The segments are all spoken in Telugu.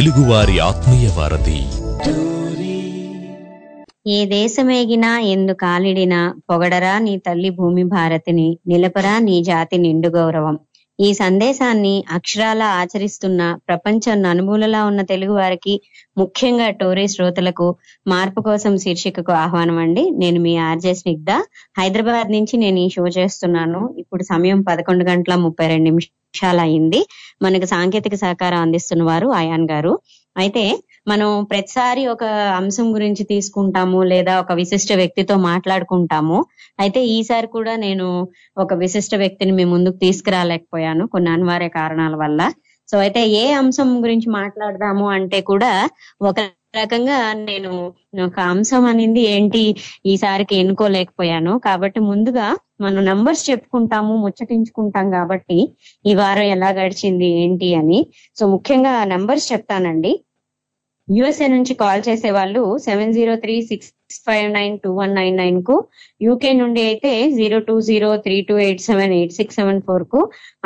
తెలుగువారి ఆత్మీయ వారధి. ఏ దేశమేగినా ఎందు కాలిడినా పొగడరా నీ తల్లి భూమి భారతిని నిలపరా నీ జాతి నిండు గౌరవం. ఈ సందేశాన్ని అక్షరాల ఆచరిస్తున్న ప్రపంచం నలుమూలలా ఉన్న తెలుగు వారికి ముఖ్యంగా టోరీ శ్రోతలకు మార్పు కోసం శీర్షికకు ఆహ్వానం అండి నేను మీ ఆర్జే స్నిగ్ధ. హైదరాబాద్ నుంచి నేను ఈ షో చేస్తున్నాను. ఇప్పుడు సమయం పదకొండు గంటల ముప్పై రెండు నిమిషాలు అయింది మనకు సాంకేతిక సహకారం అందిస్తున్న వారు అయాన్ గారు. అయితే మనం ప్రతిసారి ఒక అంశం గురించి తీసుకుంటాము లేదా ఒక విశిష్ట వ్యక్తితో మాట్లాడుకుంటాము. అయితే ఈసారి కూడా నేను ఒక విశిష్ట వ్యక్తిని మీ ముందుకు తీసుకురాలేకపోయాను కొన్ని అనివార్య కారణాల వల్ల. సో అయితే ఏ అంశం గురించి మాట్లాడదాము అంటే కూడా ఒక రకంగా నేను ఒక అంశం అనేది ఏంటి ఈసారికి ఎన్నుకోలేకపోయాను. కాబట్టి ముందుగా మనం నంబర్స్ చెప్పుకుంటాము ముచ్చటించుకుంటాం కాబట్టి ఈ వారం ఎలా గడిచింది ఏంటి అని. సో ముఖ్యంగా నంబర్స్ చెప్తానండి. యుఎస్ఏ నుంచి కాల్ చేసే వాళ్ళు seven zero three six five nine two one nine నైన్కు UK నుండి అయితే zero two zero three two eight seven eight six seven ఫోర్కు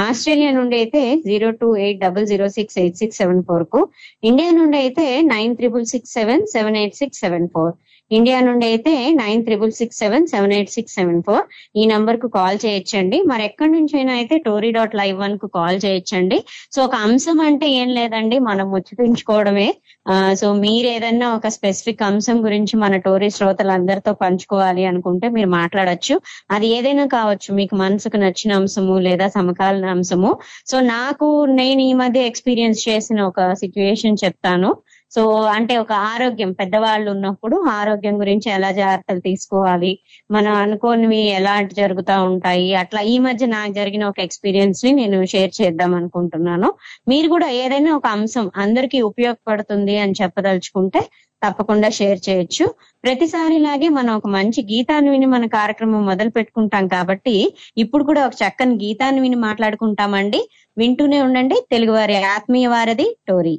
ఆస్ట్రేలియా నుండి అయితే zero two eight double zero six eight six seven ఫోర్కు ఇండియా నుండి అయితే nine triple six seven seven eight six seven four India నుండి అయితే nine triple six seven seven eight six seven four ఈ నంబర్కు కాల్ చేయొచ్చండి. మరి ఎక్కడి నుంచి అయినా అయితే టోరీ డాట్ లైవ్ వన్కు కాల్ చేయొచ్చండి. సో ఒక అంశం అంటే ఏం లేదండి మనం ముచ్చటించుకోవడమే. ఆ, సో మీరు ఏదన్నా ఒక స్పెసిఫిక్ అంశం గురించి మన టోరీ శ్రోతలందరితో పంచుకోవాలి అనుకుంటే మీరు మాట్లాడొచ్చు. అది ఏదైనా కావచ్చు మీకు మనసుకు నచ్చిన అంశము లేదా సమకాలీన అంశము. సో నాకు నేను ఈ మధ్య ఎక్స్పీరియన్స్ చేసిన ఒక సిచ్యువేషన్ చెప్తాను. సో అంటే ఒక ఆరోగ్యం పెద్దవాళ్ళు ఉన్నప్పుడు ఆరోగ్యం గురించి ఎలా జాగ్రత్తలు తీసుకోవాలి? మనం అనుకోనివి ఎలాంటి జరుగుతూ ఉంటాయి? అట్లా ఈ మధ్య నాకు జరిగిన ఒక ఎక్స్పీరియన్స్ని నేను షేర్ చేద్దాం అనుకుంటున్నాను. మీరు కూడా ఏదైనా ఒక అంశం అందరికీ ఉపయోగపడుతుంది అని చెప్పదలుచుకుంటే తప్పకుండా షేర్ చేయొచ్చు. ప్రతిసారిలాగే మనం ఒక మంచి గీతాన్ని విని మన కార్యక్రమం మొదలు పెట్టుకుంటాం కాబట్టి ఇప్పుడు కూడా ఒక చక్కని గీతాన్ని విని మాట్లాడుకుంటామండి. వింటూనే ఉండండి. తెలుగువారి ఆత్మీయ వారధి టోరీ.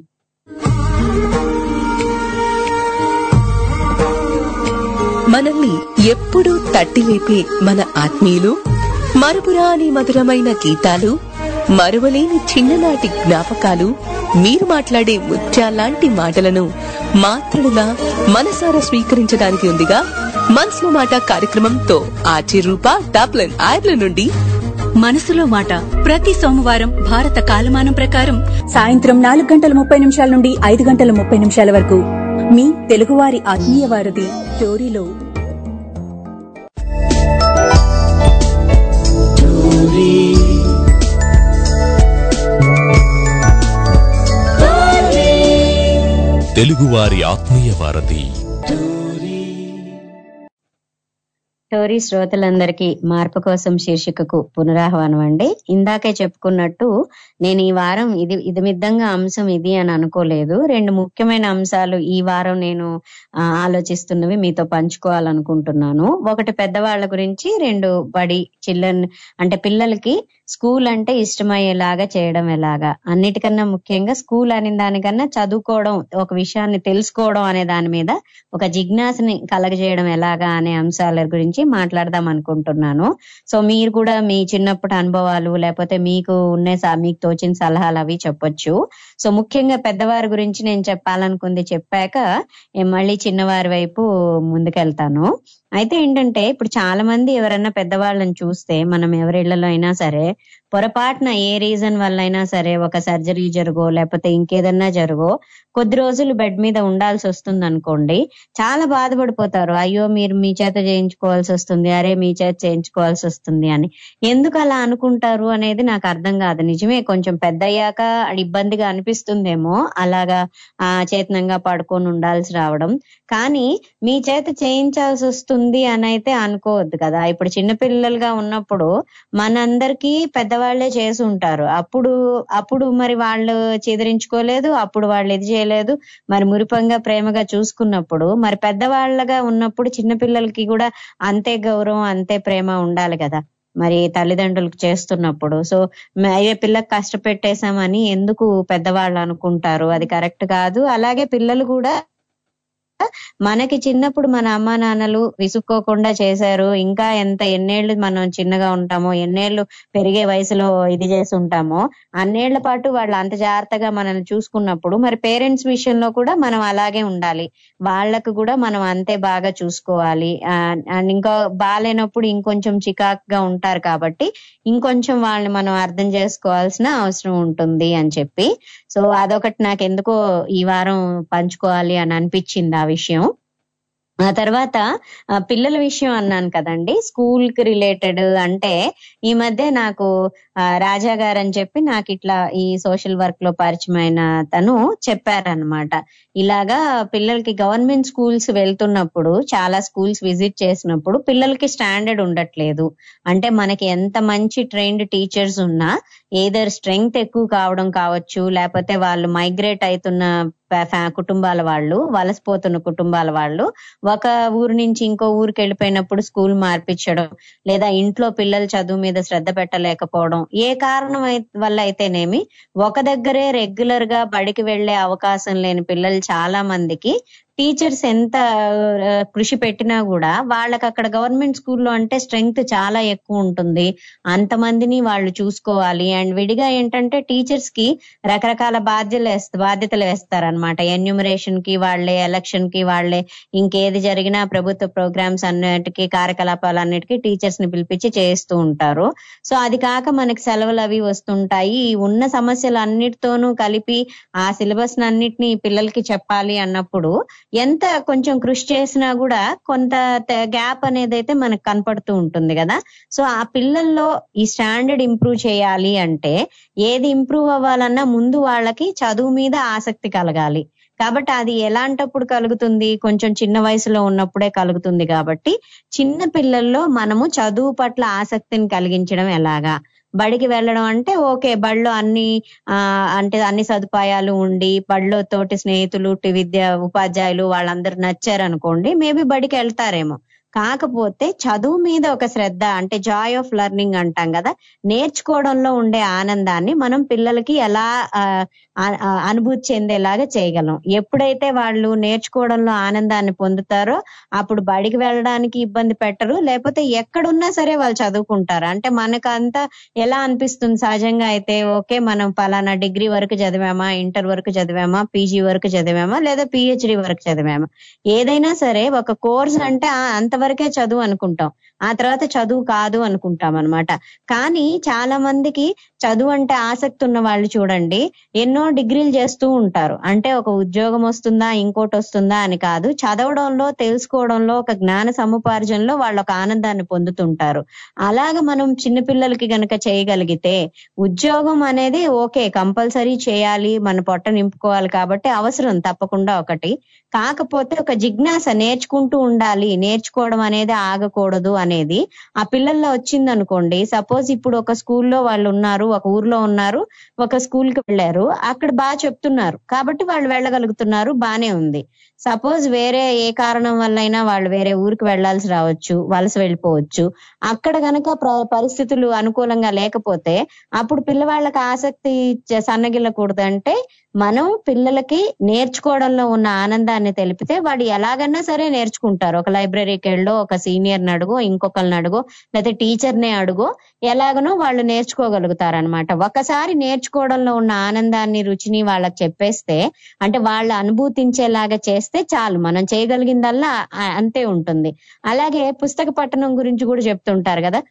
మనల్ని ఎప్పుడూ తట్టిలేపే మన ఆత్మీయులు మరుపురాని మధురమైన గీతాలు మరువలేని చిన్ననాటి జ్ఞాపకాలు మీరు మాట్లాడే ముత్యాలాంటి మాటలను మాతృడులా మనసారా స్వీకరించడానికి ఉందిగా. మనసులో మాట కార్యక్రమంతో ఆచిరూప డబ్లిన్ ఐర్లాండ్ నుండి మనసులో మాట. ప్రతి సోమవారం భారత కాలమానం ప్రకారం సాయంత్రం నాలుగు గంటల ముప్పై నిమిషాల నుండి ఐదు గంటల ముప్పై నిమిషాల వరకు మీ తెలుగువారి ఆత్మీయ వారధి టోరీలో తెలుగువారి ఆత్మీయ వారధి. టోరీ శ్రోతలందరికీ మార్పు కోసం శీర్షికకు పునరాహ్వానం అండి. ఇందాకే చెప్పుకున్నట్టు నేను ఈ వారం ఇది ఇది మిద్దంగా అంశం ఇది అని అనుకోలేదు. రెండు ముఖ్యమైన అంశాలు ఈ వారం నేను ఆలోచిస్తున్నవి మీతో పంచుకోవాలనుకుంటున్నాను. ఒకటి పెద్దవాళ్ళ గురించి రెండు బడి చిల్డ్రన్ అంటే పిల్లలకి స్కూల్ అంటే ఇష్టమయ్యేలాగా చేయడం ఎలాగా? అన్నిటికన్నా ముఖ్యంగా స్కూల్ అనే దానికన్నా చదువుకోవడం ఒక విషయాన్ని తెలుసుకోవడం అనే దాని మీద ఒక జిజ్ఞాసని కలగజేయడం ఎలాగా అనే అంశాల గురించి మాట్లాడదాం అనుకుంటున్నాను. సో మీరు కూడా మీ చిన్నప్పటి అనుభవాలు లేకపోతే మీకు ఉన్న మీకు తోచిన సలహాలు అవి చెప్పొచ్చు. సో ముఖ్యంగా పెద్దవారి గురించి నేను చెప్పాలనుకుంది చెప్పాక మళ్ళీ చిన్నవారి వైపు ముందుకెళ్తాను. అయితే ఏంటంటే ఇప్పుడు చాలా మంది ఎవరైనా పెద్దవాళ్ళని చూస్తే మనం ఎవరి ఇళ్ళలో అయినా సరే పొరపాటున ఏ రీజన్ వల్ల అయినా సరే ఒక సర్జరీ జరుగో లేకపోతే ఇంకేదన్నా జరుగో కొద్ది రోజులు బెడ్ మీద ఉండాల్సి వస్తుంది అనుకోండి చాలా బాధపడిపోతారు. అయ్యో మీరు మీ చేత చేయించుకోవాల్సి వస్తుంది అరే మీ చేత చేయించుకోవాల్సి వస్తుంది అని. ఎందుకు అలా అనుకుంటారు అనేది నాకు అర్థం కాదు. నిజమే కొంచెం పెద్ద అయ్యాక ఇబ్బందిగా అనిపిస్తుందేమో అలాగా ఆ చేతనంగా పడుకొని ఉండాల్సి రావడం. కానీ మీ చేత చేయించాల్సి వస్తుంది అని అయితే అనుకోవద్దు కదా. ఇప్పుడు చిన్నపిల్లలుగా ఉన్నప్పుడు మనందరికీ పెద్దవాళ్ళే చేసి ఉంటారు. అప్పుడు అప్పుడు మరి వాళ్ళు చెదిరించుకోలేదు అప్పుడు వాళ్ళు ఇది చేయలేదు. మరి మురిపంగా ప్రేమగా చూసుకున్నప్పుడు మరి పెద్దవాళ్ళగా ఉన్నప్పుడు చిన్నపిల్లలకి కూడా అంతే గౌరవం అంతే ప్రేమ ఉండాలి కదా. మరి తల్లిదండ్రులకు చేస్తున్నప్పుడు. సో అయ్యే పిల్లకి కష్టపెట్టేశామని ఎందుకు పెద్దవాళ్ళు అనుకుంటారు? అది కరెక్ట్ కాదు. అలాగే పిల్లలు కూడా మనకి చిన్నప్పుడు మన అమ్మా నాన్నలు విసుక్కోకుండా చేశారు. ఇంకా ఎంత ఎన్నేళ్ళు మనం చిన్నగా ఉంటామో ఎన్నేళ్ళు పెరిగే వయసులో ఇది చేసి ఉంటామో అన్నేళ్ళ పాటు వాళ్ళు అంత జాగ్రత్తగా మనల్ని చూసుకున్నప్పుడు మరి పేరెంట్స్ విషయంలో కూడా మనం అలాగే ఉండాలి. వాళ్ళకు కూడా మనం అంతే బాగా చూసుకోవాలి. అండ్ ఇంకా బాగాలేనప్పుడు ఇంకొంచెం చికాకుగా ఉంటారు కాబట్టి ఇంకొంచెం వాళ్ళని మనం అర్థం చేసుకోవాల్సిన అవసరం ఉంటుంది అని చెప్పి. సో అదొకటి నాకు ఎందుకో ఈ వారం పంచుకోవాలి అని అనిపించింది ఆ విషయం. ఆ తర్వాత పిల్లల విషయం అన్నాను కదండి. స్కూల్కి రిలేటెడ్ అంటే ఈ మధ్య నాకు రాజా గారు అని చెప్పి నాకు ఇట్లా ఈ సోషల్ వర్క్లో పరిచయమైన తను చెప్పారనమాట ఇలాగా పిల్లలకి గవర్నమెంట్ స్కూల్స్ వెళ్తున్నప్పుడు చాలా స్కూల్స్ విజిట్ చేసినప్పుడు పిల్లలకి స్టాండర్డ్ ఉండట్లేదు. అంటే మనకి ఎంత మంచి ట్రైన్డ్ టీచర్స్ ఉన్నా ఏదర్ స్ట్రెంగ్త్ ఎక్కువ కావడం కావచ్చు లేకపోతే వాళ్ళు మైగ్రేట్ అవుతున్న కుటుంబాల వాళ్ళు వలసపోతున్న కుటుంబాల వాళ్ళు ఒక ఊరు నుంచి ఇంకో ఊరికి వెళ్ళిపోయినప్పుడు స్కూల్ మార్పించడం లేదా ఇంట్లో పిల్లలు చదువు మీద శ్రద్ధ పెట్టలేకపోవడం ఏ కారణం వల్ల అయితేనేమి ఒక దగ్గరే రెగ్యులర్గా బడికి వెళ్ళే అవకాశం లేని పిల్లలు చాలా మందికి టీచర్స్ ఎంత కృషి పెట్టినా కూడా వాళ్ళకి అక్కడ గవర్నమెంట్ స్కూల్లో అంటే స్ట్రెంగ్త్ చాలా ఎక్కువ ఉంటుంది. అంతమందిని వాళ్ళు చూసుకోవాలి. అండ్ విడిగా ఏంటంటే టీచర్స్కి రకరకాల బాధ్యతలు వేస్త బాధ్యతలు వేస్తారనమాట ఎన్యూమరేషన్కి వాళ్ళే ఎలక్షన్కి వాళ్ళే ఇంకేది జరిగినా ప్రభుత్వ ప్రోగ్రామ్స్ అన్నిటికీ కార్యకలాపాలన్నిటికీ టీచర్స్ని పిలిపించి చేస్తూ ఉంటారు. సో అది కాక మనకి సెలవులు అవి వస్తుంటాయి. ఈ ఉన్న సమస్యలు అన్నిటితోనూ కలిపి ఆ సిలబస్ అన్నిటిని పిల్లలకి చెప్పాలి అన్నప్పుడు ఎంత కొంచెం కృషి చేసినా కూడా కొంత గ్యాప్ అనేది అయితే మనకు కనపడుతూ ఉంటుంది కదా. సో ఆ పిల్లల్లో ఈ స్టాండర్డ్ ఇంప్రూవ్ చేయాలి అంటే ఏది ఇంప్రూవ్ అవ్వాలన్నా ముందు వాళ్ళకి చదువు మీద ఆసక్తి కలగాలి. కాబట్టి అది ఎలాంటప్పుడు కలుగుతుంది? కొంచెం చిన్న వయసులో ఉన్నప్పుడే కలుగుతుంది కాబట్టి చిన్న పిల్లల్లో మనము చదువు పట్ల ఆసక్తిని కలిగించడం ఎలాగా? బడికి వెళ్ళడం అంటే ఓకే బడిలో అన్ని ఆ అంటే అన్ని సదుపాయాలు ఉండి బడిలో తోటి స్నేహితులు విద్య ఉపాధ్యాయులు వాళ్ళందరూ నచ్చారనుకోండి మేబీ బడికి వెళ్తారేమో. కాకపోతే చదువు మీద ఒక శ్రద్ధ అంటే జాయ్ ఆఫ్ లెర్నింగ్ అంటాం కదా నేర్చుకోవడంలో ఉండే ఆనందాన్ని మనం పిల్లలకి ఎలా ఆ, అనుభూతి చెందేలాగా చేయగలం. ఎప్పుడైతే వాళ్ళు నేర్చుకోవడంలో ఆనందాన్ని పొందుతారో అప్పుడు బడికి వెళ్ళడానికి ఇబ్బంది పెట్టరు. లేకపోతే ఎక్కడున్నా సరే వాళ్ళు చదువుకుంటారు. అంటే మనకు ఎలా అనిపిస్తుంది? సహజంగా అయితే ఓకే మనం పలానా డిగ్రీ వరకు చదివామా ఇంటర్ వరకు చదివామా పీజీ వరకు చదివామా లేదా పిహెచ్డి వరకు చదివామా. ఏదైనా సరే ఒక కోర్స్ అంటే అంతవరకు వరకే చదువు అనుకుంటాం. ఆ తర్వాత చదువు కాదు అనుకుంటాం అనమాట కానీ చాలా మందికి చదువు అంటే ఆసక్తి ఉన్న వాళ్ళు చూడండి ఎన్నో డిగ్రీలు చేస్తూ ఉంటారు. అంటే ఒక ఉద్యోగం వస్తుందా ఇంకోటి వస్తుందా అని కాదు. చదవడంలో తెలుసుకోవడంలో ఒక జ్ఞాన సముపార్జనలో వాళ్ళు ఒక ఆనందాన్ని పొందుతుంటారు. అలాగ మనం చిన్నపిల్లలకి గనక చేయగలిగితే ఉద్యోగం అనేది ఓకే కంపల్సరీ చేయాలి మన పొట్ట నింపుకోవాలి కాబట్టి అవసరం తప్పకుండా ఒకటి. కాకపోతే ఒక జిజ్ఞాస నేర్చుకుంటూ ఉండాలి. నేర్చుకోవడం అనేది ఆగకూడదు అనేది. ఆ పిల్లల్లో వచ్చింది అనుకోండి సపోజ్ ఇప్పుడు ఒక స్కూల్లో వాళ్ళు ఉన్నారు ఒక ఊర్లో ఉన్నారు ఒక స్కూల్కి వెళ్ళారు. అక్కడ బాగా చెప్తున్నారు. కాబట్టి వాళ్ళు వెళ్ళగలుగుతున్నారు బానే ఉంది. సపోజ్ వేరే ఏ కారణం వల్ల అయినా వాళ్ళు వేరే ఊరికి వెళ్ళాల్సి రావచ్చు వలస వెళ్ళిపోవచ్చు. అక్కడ గనక పరిస్థితులు అనుకూలంగా లేకపోతే అప్పుడు పిల్లవాళ్ళకి ఆసక్తి సన్నగిల్లకూడదు అంటే మనం పిల్లలకి నేర్చుకోవడంలో ఉన్న ఆనందాన్ని తెలిపితే వాడు ఎలాగన్నా సరే నేర్చుకుంటారు. ఒక లైబ్రరీకి వెళ్ళో ఒక సీనియర్ అడుగో ఇంకొకరిని అడుగో లేకపోతే టీచర్ నే అడుగో ఎలాగనో వాళ్ళు నేర్చుకోగలుగుతారు అనమాట ఒకసారి నేర్చుకోవడంలో ఉన్న ఆనందాన్ని రుచిని వాళ్ళకి చెప్పేస్తే అంటే వాళ్ళు అనుభూతించేలాగా చేస్తే చాలు. మనం చేయగలిగిందల్లా అంతే ఉంటుంది. అలాగే పుస్తక పఠనం గురించి కూడా చెప్తుంటారు కదా.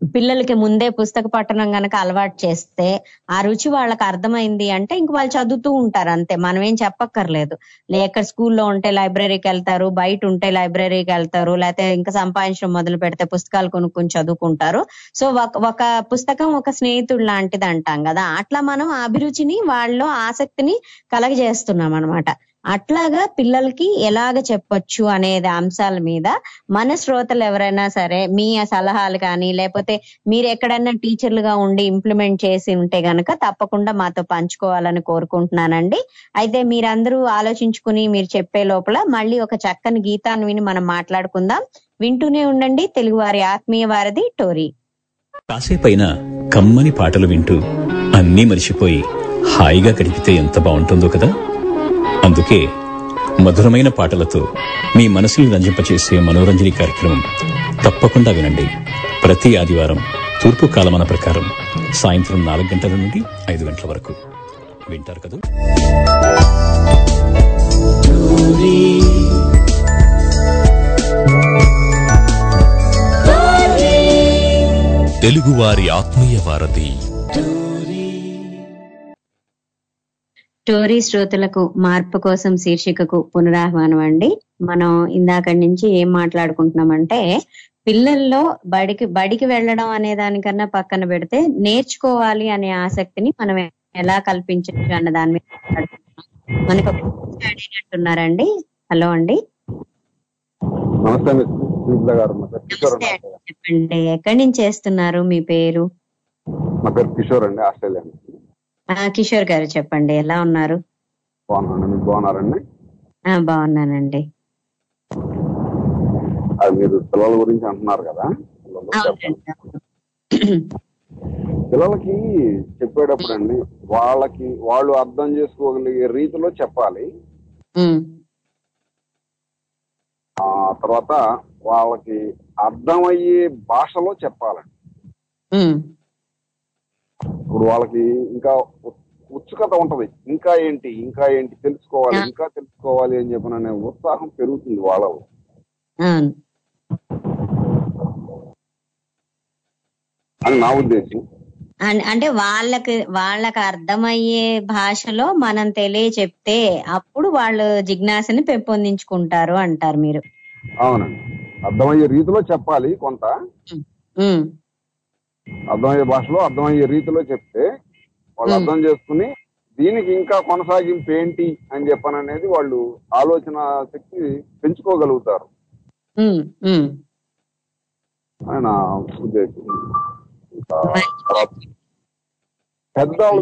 పిల్లలకి ముందే పుస్తక పఠనం కనుక అలవాటు చేస్తే ఆ రుచి వాళ్ళకి అర్థమైంది అంటే ఇంక వాళ్ళు చదువుతూ ఉంటారు అంతే. మనం ఏం చెప్పక్కర్లేదు. ఎక్కడ స్కూల్లో ఉంటే లైబ్రరీకి వెళ్తారు బయట ఉంటే లైబ్రరీకి వెళ్తారు లేకపోతే ఇంకా సంపాదించడం మొదలు పెడితే పుస్తకాలు కొనుక్కొని చదువుకుంటారు. సో ఒక ఒక పుస్తకం ఒక స్నేహితుడు లాంటిది అంటాం కదా. అట్లా మనం అభిరుచిని వాళ్ళు ఆసక్తిని కలగజేస్తున్నాం అనమాట అట్లాగా పిల్లలకి ఎలాగ చెప్పొచ్చు అనేది అంశాల మీద మన శ్రోతలు ఎవరైనా సరే మీ సలహాలు కానీ లేకపోతే మీరు ఎక్కడైనా టీచర్లుగా ఉండి ఇంప్లిమెంట్ చేసి ఉంటే గనక తప్పకుండా మాతో పంచుకోవాలని కోరుకుంటున్నానండి. అయితే మీరందరూ ఆలోచించుకుని మీరు చెప్పే లోపల మళ్ళీ ఒక చక్కని గీతాన్ని విని మనం మాట్లాడుకుందాం. వింటూనే ఉండండి. తెలుగువారి ఆత్మీయ వారధి టోరీ. కాసేపైన కమ్మని పాటలు వింటూ అన్నీ మరిచిపోయి హాయిగా గడిపితే ఎంత బాగుంటుందో కదా? అందుకే మధురమైన పాటలతో మీ మనసుని రంజింపచేసే మనోరంజని కార్యక్రమం తప్పకుండా వినండి. ప్రతి ఆదివారం తూర్పు కాలమాన ప్రకారం సాయంత్రం నాలుగు గంటల నుండి ఐదు గంటల వరకు. వింటారు కదా? తెలుగువారి ఆత్మీయ వారధి స్టోరీ శ్రోతలకు మార్పు కోసం శీర్షికకు పునరాహ్వానం అండి. మనం ఇందాక నుంచి ఏం మాట్లాడుకుంటున్నామంటే పిల్లల్లో బడికి బడికి వెళ్ళడం అనే దానికన్నా పక్కన పెడితే నేర్చుకోవాలి అనే ఆసక్తిని మనం ఎలా కల్పించవచ్చు అన్న దాని మీద మనకు ఒక అడిగినట్టున్నారండి హలో అండి. చెప్పండి ఎక్కడి నుంచి చేస్తున్నారు మీ పేరు? మా పేరు కిషోర్ అండి ఆస్ట్రేలియా కిషోర్ గారు చెప్పండి ఎలా ఉన్నారు? బాగున్నాను. బాగున్నారండి? బాగున్నానండి. అది మీరు పిల్లల గురించి అంటున్నారు కదా. పిల్లలకి చెప్పేటప్పుడు అండి వాళ్ళకి వాళ్ళు అర్థం చేసుకోగలిగే రీతిలో చెప్పాలి. ఆ తర్వాత వాళ్ళకి అర్థమయ్యే భాషలో చెప్పాలండి. ఇప్పుడు వాళ్ళకి ఇంకా ఉత్సుకత ఉంటది. ఇంకా ఏంటి ఇంకా ఏంటి తెలుసుకోవాలి ఇంకా తెలుసుకోవాలి అని చెప్పిన ఉత్సాహం పెరుగుతుంది వాళ్ళలో అని నా ఉద్దేశం. అంటే వాళ్ళకి వాళ్ళకి అర్థమయ్యే భాషలో మనం తెలియ చెప్తే అప్పుడు వాళ్ళు జిజ్ఞాసని పెంపొందించుకుంటారు అంటారు మీరు. అవునండి. అర్థమయ్యే రీతిలో చెప్పాలి కొంత. అర్థమయ్యే భాషలో అర్థమయ్యే రీతిలో చెప్తే వాళ్ళు. అర్థం చేసుకుని దీనికి ఇంకా కొనసాగింపు ఏంటి అని చెప్పని అనేది వాళ్ళు ఆలోచన శక్తి పెంచుకోగలుగుతారు. అని నా ఉద్దేశం.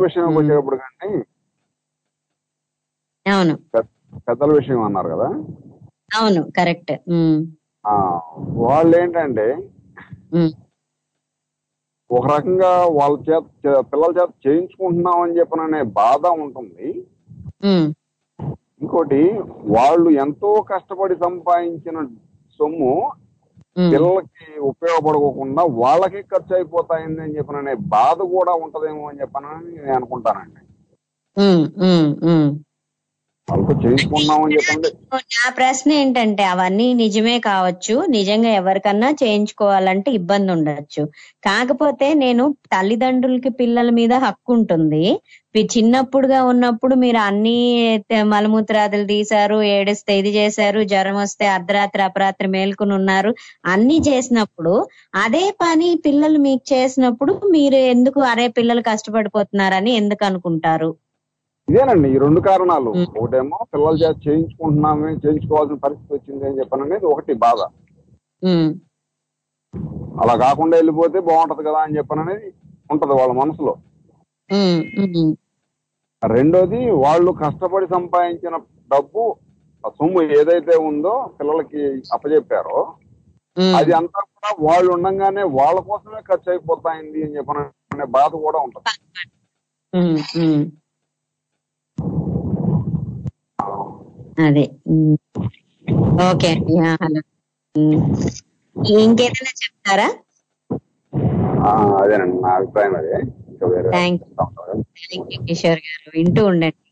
విషయం వచ్చేటప్పుడు కానీ అవును. పెద్దల విషయం అన్నారు కదా? అవును కరెక్ట్. వాళ్ళు ఏంటంటే ఒక రకంగా వాళ్ళ చేత పిల్లల చేత చేయించుకుంటున్నాం అని చెప్పననే బాధ ఉంటుంది ఇంకోటి వాళ్ళు ఎంతో కష్టపడి సంపాదించిన సొమ్ము. పిల్లలకి ఉపయోగపడకుండా వాళ్ళకి ఖర్చు అయిపోతాయింది అని చెప్పననే బాధ కూడా ఉంటదేమో అని చెప్పనని నేను అనుకుంటానండి. వాళ్ళతో చేయించుకున్నామని చెప్పండి. నా ప్రశ్న ఏంటంటే అవన్నీ నిజమే కావచ్చు నిజంగా ఎవరికన్నా చేయించుకోవాలంటే ఇబ్బంది ఉండొచ్చు. కాకపోతే నేను తల్లిదండ్రులకి పిల్లల మీద హక్కు ఉంటుంది. చిన్నప్పుడుగా ఉన్నప్పుడు మీరు అన్ని మలమూత్రాదులు తీశారు ఏడిస్తే ఇది చేశారు జ్వరం వస్తే అర్ధరాత్రి అపరాత్రి మేల్కొని ఉన్నారు అన్ని చేసినప్పుడు అదే పని పిల్లలు మీకు చేసినప్పుడు మీరు ఎందుకు అరే పిల్లలు కష్టపడిపోతున్నారని ఎందుకు అనుకుంటారు? ఇదేనండి ఈ రెండు కారణాలు. ఒకటేమో పిల్లల చేత చేయించుకుంటున్నామే చేయించుకోవాల్సిన పరిస్థితి వచ్చింది అని చెప్పననేది ఒకటి బాధ అలా కాకుండా వెళ్ళిపోతే బాగుంటది కదా అని చెప్పననేది ఉంటది వాళ్ళ మనసులో రెండోది వాళ్ళు కష్టపడి సంపాదించిన డబ్బు ఆ సొమ్ము ఏదైతే ఉందో పిల్లలకి అప్పచెప్పారో. అది అంతా కూడా వాళ్ళు ఉండగానే వాళ్ళ కోసమే ఖర్చు అయిపోతాయింది అని చెప్పిన బాధ కూడా ఉంటుంది. అదే. ఓకే. అండి హలో. ఇంకేదైనా చెప్తారా? అదేనండి. నా అభిప్రాయం అదే. థ్యాంక్ యూ కిషోర్ గారు. వింటూ ఉండండి.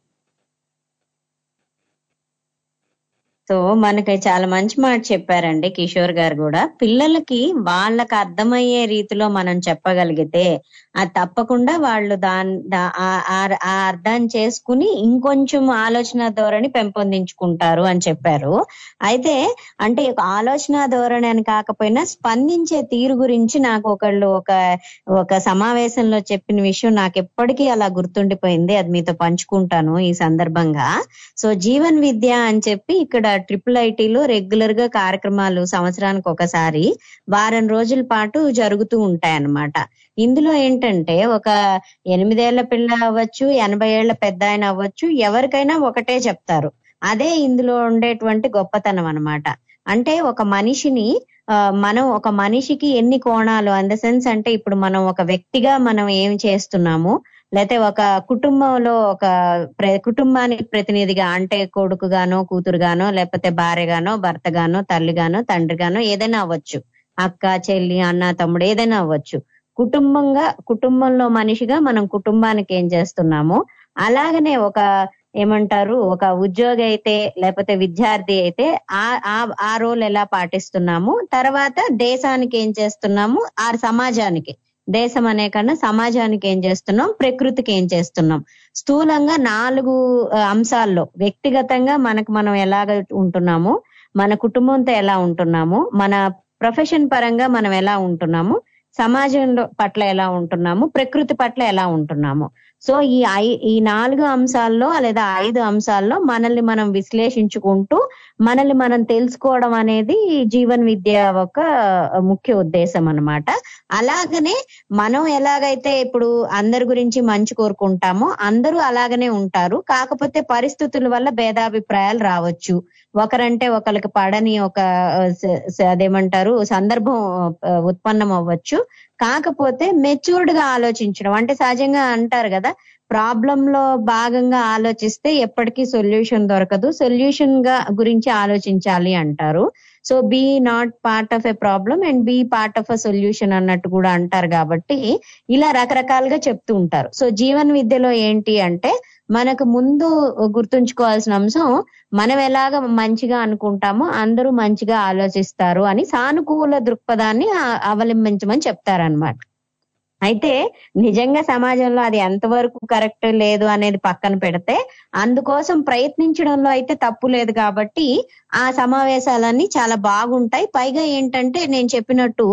సో మనకి చాలా మంచి మాట చెప్పారండి కిషోర్ గారు కూడా. పిల్లలకి వాళ్ళకి అర్థమయ్యే రీతిలో మనం చెప్పగలిగితే అది తప్పకుండా వాళ్ళు దాని దా- ఆ- అర్థాన్ని చేసుకుని ఇంకొంచెం ఆలోచన ధోరణి పెంపొందించుకుంటారు అని చెప్పారు. అయితే అంటే ఆలోచన ధోరణి అని కాకపోయినా స్పందించే తీరు గురించి నాకు ఒకళ్ళు ఒక ఒక సమావేశంలో చెప్పిన విషయం నాకు ఎప్పటికీ అలా గుర్తుండిపోయింది. అది మీతో పంచుకుంటాను ఈ సందర్భంగా. సో జీవన్ విద్య అని చెప్పి ఇక్కడ ట్రిపుల్ ఐటీలో రెగ్యులర్గా కార్యక్రమాలు సంవత్సరానికి ఒకసారి వారం రోజుల పాటు జరుగుతూ ఉంటాయి అన్నమాట ఇందులో ఏంటంటే ఒక ఎనిమిదేళ్ళ పిల్ల అవ్వచ్చు ఎనభై ఏళ్ళ పెద్ద ఆయన అవ్వచ్చు ఎవరికైనా ఒకటే చెప్తారు. అదే ఇందులో ఉండేటువంటి గొప్పతనం అనమాట అంటే ఒక మనిషిని ఆ, మనం ఒక మనిషికి ఎన్ని కోణాలు అన్ ద సెన్స్ అంటే ఇప్పుడు మనం ఒక వ్యక్తిగా మనం ఏం చేస్తున్నాము లేకపోతే ఒక కుటుంబంలో ఒక ప్ర- కుటుంబానికి ప్రతినిధిగా అంటే కొడుకుగానో కూతురుగానో లేకపోతే భార్యగానో భర్తగానో తల్లిగానో తండ్రిగానో ఏదైనా అవ్వచ్చు. అక్క చెల్లి అన్న తమ్ముడు ఏదైనా అవ్వచ్చు. కుటుంబంగా కుటుంబంలో మనిషిగా మనం కుటుంబానికి ఏం చేస్తున్నామో అలాగనే ఒక ఏమంటారు ఒక ఉద్యోగి అయితే లేకపోతే విద్యార్థి అయితే ఆ ఆ- ఆ రోల్ ఎలా పాటిస్తున్నాము తర్వాత దేశానికి ఏం చేస్తున్నాము ఆ సమాజానికి. దేశం అనే కన్నా సమాజానికి ఏం చేస్తున్నాం? ప్రకృతికి ఏం చేస్తున్నాం? స్థూలంగా నాలుగు అంశాల్లో వ్యక్తిగతంగా మనకు మనం ఎలాగ ఉంటున్నాము మన కుటుంబంతో ఎలా ఉంటున్నాము మన ప్రొఫెషన్ పరంగా మనం ఎలా ఉంటున్నాము సమాజంలో పట్ల ఎలా ఉంటున్నాము ప్రకృతి పట్ల ఎలా ఉంటున్నాము. సో ఈ ఐ- ఈ నాలుగు అంశాల్లో లేదా ఐదు అంశాల్లో మనల్ని మనం విశ్లేషించుకుంటూ మనల్ని మనం తెలుసుకోవడం అనేది జీవన్ విద్య ఒక ముఖ్య ఉద్దేశం అన్నమాట. అలాగనే మనం ఎలాగైతే ఇప్పుడు అందరి గురించి మంచి కోరుకుంటామో అందరూ అలాగనే ఉంటారు. కాకపోతే పరిస్థితుల వల్ల భేదాభిప్రాయాలు రావచ్చు. ఒకరంటే ఒకరికి పడని ఒక అదేమంటారు సందర్భం ఉత్పన్నం అవ్వచ్చు. కాకపోతే మెచ్యూర్డ్గా ఆలోచించడం. అంటే సహజంగా అంటారు కదా ప్రాబ్లం లో భాగంగా ఆలోచిస్తే ఎప్పటికీ సొల్యూషన్ దొరకదు. సొల్యూషన్గా గురించి ఆలోచించాలి అంటారు. So be not part of a problem and be part of a solution అన్నట్టు కూడా అంటారు కాబట్టి ఇలా రకరకాలుగా చెప్తూ ఉంటారు. సో జీవన విద్యలో ఏంటి అంటే మనకు ముందు గుర్తుంచుకోవాల్సిన అంశం మనం ఎలాగ మంచిగా అనుకుంటామో అందరూ మంచిగా ఆలోచిస్తారు అని సానుకూల దృక్పథాన్ని అవలంబించమని చెప్తారనమాట అయితే నిజంగా సమాజంలో అది ఎంతవరకు కరెక్ట్ లేదు అనేది పక్కన పెడితే అందుకోసం ప్రయత్నించడంలో అయితే తప్పు లేదు కాబట్టి ఆ సమావేశాలన్నీ చాలా బాగుంటాయి. పైగా ఏంటంటే నేను చెప్పినట్టు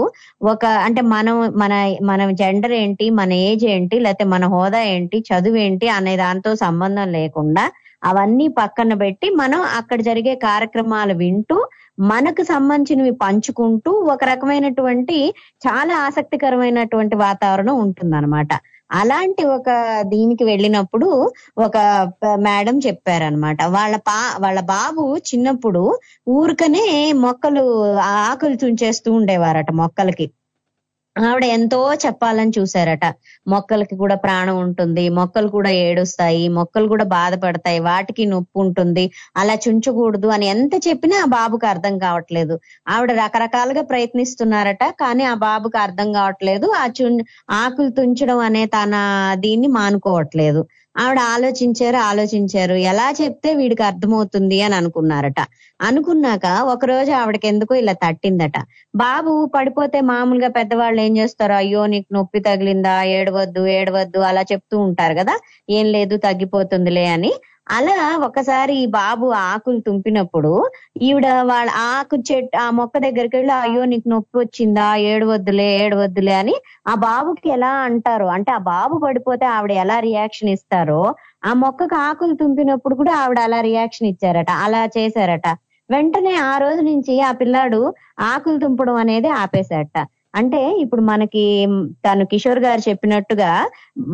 ఒక అంటే మనం మన మన జెండర్ ఏంటి మన ఏజ్ ఏంటి లేకపోతే మన హోదా ఏంటి చదువు ఏంటి అనే దాంతో సంబంధం లేకుండా అవన్నీ పక్కన పెట్టి మనం అక్కడ జరిగే కార్యక్రమాలు వింటూ మనకు సంబంధించినవి పంచుకుంటూ ఒక రకమైనటువంటి చాలా ఆసక్తికరమైనటువంటి వాతావరణం ఉంటుందన్నమాట. అలాంటి ఒక దీనికి వెళ్ళినప్పుడు ఒక మేడం చెప్పారనమాట వాళ్ళ పా వాళ్ళ బాబు చిన్నప్పుడు ఊరికనే మొక్కలు ఆకులు తుంచేస్తూ ఉండేవారట మొక్కలకి. ఆవిడ ఎంతో చెప్పాలని చూశారట. మొక్కలకి కూడా ప్రాణం ఉంటుంది మొక్కలు కూడా ఏడుస్తాయి మొక్కలు కూడా బాధపడతాయి వాటికి నొప్పి ఉంటుంది అలా చుంచకూడదు అని ఎంత చెప్పినా ఆ బాబుకి అర్థం కావట్లేదు. ఆవిడ రకరకాలుగా ప్రయత్నిస్తున్నారట కానీ ఆ బాబుకి అర్థం కావట్లేదు. ఆ చు ఆకులు తుంచడం అనే తన దీన్ని మానుకోవట్లేదు. ఆవిడ ఆలోచించారు ఆలోచించారు. ఎలా చెప్తే వీడికి అర్థమవుతుంది అని అనుకున్నారట. అనుకున్నాక ఒక రోజు ఆవిడకి ఎందుకో ఇలా తట్టిందట. బాబు పడిపోతే మామూలుగా పెద్దవాళ్ళు ఏం చేస్తారు? అయ్యో నీకు నొప్పి తగిలిందా? ఏడవద్దు ఏడవద్దు అలా చెప్తూ ఉంటారు కదా? ఏం లేదు తగ్గిపోతుందిలే అని అలా ఒకసారి ఈ బాబు ఆకులు తుంపినప్పుడు ఈవిడ వాళ్ళ ఆకు చెట్టు ఆ మొక్క దగ్గరికి వెళ్ళి అయ్యో నీకు నొప్పి వచ్చిందా? ఏడవద్దులే ఏడవద్దులే అని ఆ బాబుకి ఎలా అంటారు? అంటే ఆ బాబు పడిపోతే ఆవిడ ఎలా రియాక్షన్ ఇస్తారో ఆ మొక్కకు ఆకులు తుంపినప్పుడు కూడా ఆవిడ అలా రియాక్షన్ ఇచ్చారట అలా చేశారట. వెంటనే ఆ రోజు నుంచి ఆ పిల్లాడు ఆకులు తుంపడం అనేది ఆపేశారట. అంటే ఇప్పుడు మనకి తను కిషోర్ గారు చెప్పినట్టుగా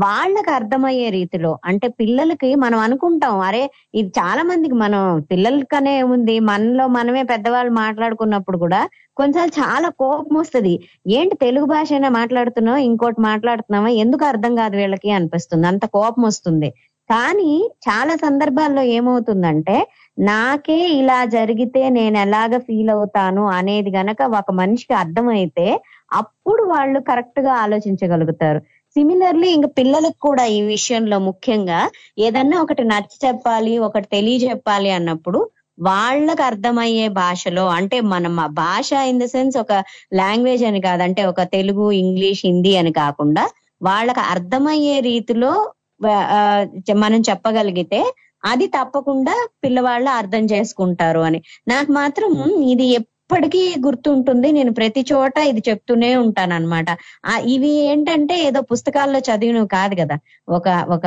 వాళ్ళకి అర్థమయ్యే రీతిలో అంటే పిల్లలకి మనం అనుకుంటాం అరే ఇది చాలా మందికి మనం పిల్లలకనే ఉంది మనలో మనమే పెద్దవాళ్ళు మాట్లాడుకున్నప్పుడు కూడా కొన్నిసార్లు చాలా కోపం వస్తుంది. ఏంటి తెలుగు భాష అయినా మాట్లాడుతున్నావు ఇంకోటి మాట్లాడుతున్నావా ఎందుకు అర్థం కాదు వీళ్ళకి అనిపిస్తుంది అంత కోపం వస్తుంది. కానీ చాలా సందర్భాల్లో ఏమవుతుందంటే నాకే ఇలా జరిగితే నేను ఎలాగ ఫీల్ అవుతాను అనేది గనక ఒక మనిషికి అర్థమైతే అప్పుడు వాళ్ళు కరెక్ట్గా ఆలోచించగలుగుతారు. సిమిలర్లీ ఇంకా పిల్లలకు కూడా ఈ విషయంలో ముఖ్యంగా ఏదన్నా ఒకటి నచ్చి చెప్పాలి ఒకటి తెలియజెప్పాలి అన్నప్పుడు వాళ్ళకు అర్థమయ్యే భాషలో అంటే మన భాష ఇన్ ద సెన్స్ ఒక లాంగ్వేజ్ అని కాదంటే ఒక తెలుగు ఇంగ్లీష్ హిందీ అని కాకుండా వాళ్ళకి అర్థమయ్యే రీతిలో మనం చెప్పగలిగితే అది తప్పకుండా పిల్లవాళ్ళు అర్థం చేసుకుంటారు అని. నాకు మాత్రం ఇది ఎప్పటికీ గుర్తుంటుంది. నేను ప్రతి చోట ఇది చెప్తూనే ఉంటాను అనమాట ఇవి ఏంటంటే ఏదో పుస్తకాల్లో చదివినవి కాదు కదా. ఒక ఒక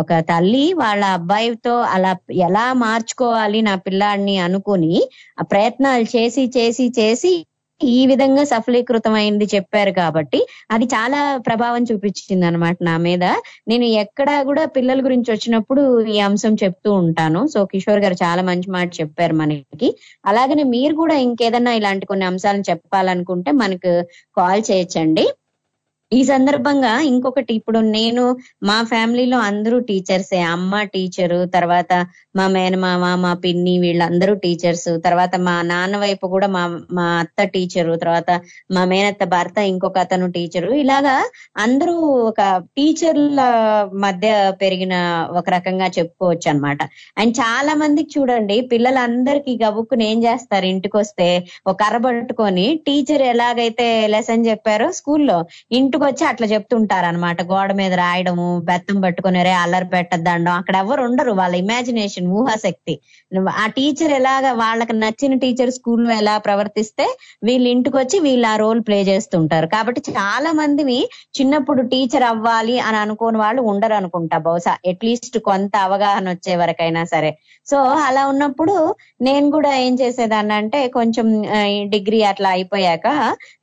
ఒక తల్లి వాళ్ళ అబ్బాయితో అలా ఎలా మార్చుకోవాలి నా పిల్లాడిని అనుకుని ఆ ప్రయత్నాలు చేసి చేసి చేసి ఈ విధంగా సఫలీకృతమైంది చెప్పారు కాబట్టి అది చాలా ప్రభావం చూపించింది అనమాట నా మీద. నేను ఎక్కడా కూడా పిల్లల గురించి వచ్చినప్పుడు ఈ అంశం చెప్తూ ఉంటాను. సో కిషోర్ గారు చాలా మంచి మాట చెప్పారు మనకి. అలాగనే మీరు కూడా ఇంకేదన్నా ఇలాంటి కొన్ని అంశాలను చెప్పాలనుకుంటే మనకు కాల్ చేయొచ్చండి. ఈ సందర్భంగా ఇంకొకటి ఇప్పుడు నేను మా ఫ్యామిలీలో అందరూ టీచర్సే. అమ్మ టీచరు తర్వాత మా మేనమామ మా పిన్ని వీళ్ళందరూ టీచర్స్. తర్వాత మా నాన్న వైపు కూడా మా మా అత్త టీచరు తర్వాత మా మేనత్త భర్త ఇంకొక అతను టీచరు. ఇలాగా అందరూ ఒక టీచర్ల మధ్య పెరిగిన ఒక రకంగా చెప్పుకోవచ్చు అన్నమాట అండ్ చాలా మందికి చూడండి పిల్లలందరికీ గబుక్కుని ఏం చేస్తారు? ఇంటికి వస్తే ఒక కర్ర పట్టుకొని టీచర్ ఎలాగైతే లెసన్ చెప్పారో స్కూల్లో ఇంటికి వచ్చి అట్లా చెప్తుంటారు అనమాట గోడ మీద రాయడము బెత్తం పట్టుకొని రే అల్లరి పెట్టద్దండం అక్కడ ఎవరు ఉండరు వాళ్ళ ఇమాజినేషన్ ఊహాశక్తి. ఆ టీచర్ ఎలాగా వాళ్ళకి నచ్చిన టీచర్ స్కూల్లో ఎలా ప్రవర్తిస్తే వీళ్ళు ఇంటికి వచ్చి వీళ్ళు ఆ రోల్ ప్లే చేస్తుంటారు. కాబట్టి చాలా మంది చిన్నప్పుడు టీచర్ అవ్వాలి అని అనుకోని వాళ్ళు ఉండరు అనుకుంటా బహుశా. అట్లీస్ట్ కొంత అవగాహన వచ్చే వరకైనా సరే. సో అలా ఉన్నప్పుడు నేను కూడా ఏం చేసేదాన్ని అంటే కొంచెం డిగ్రీ అట్లా అయిపోయాక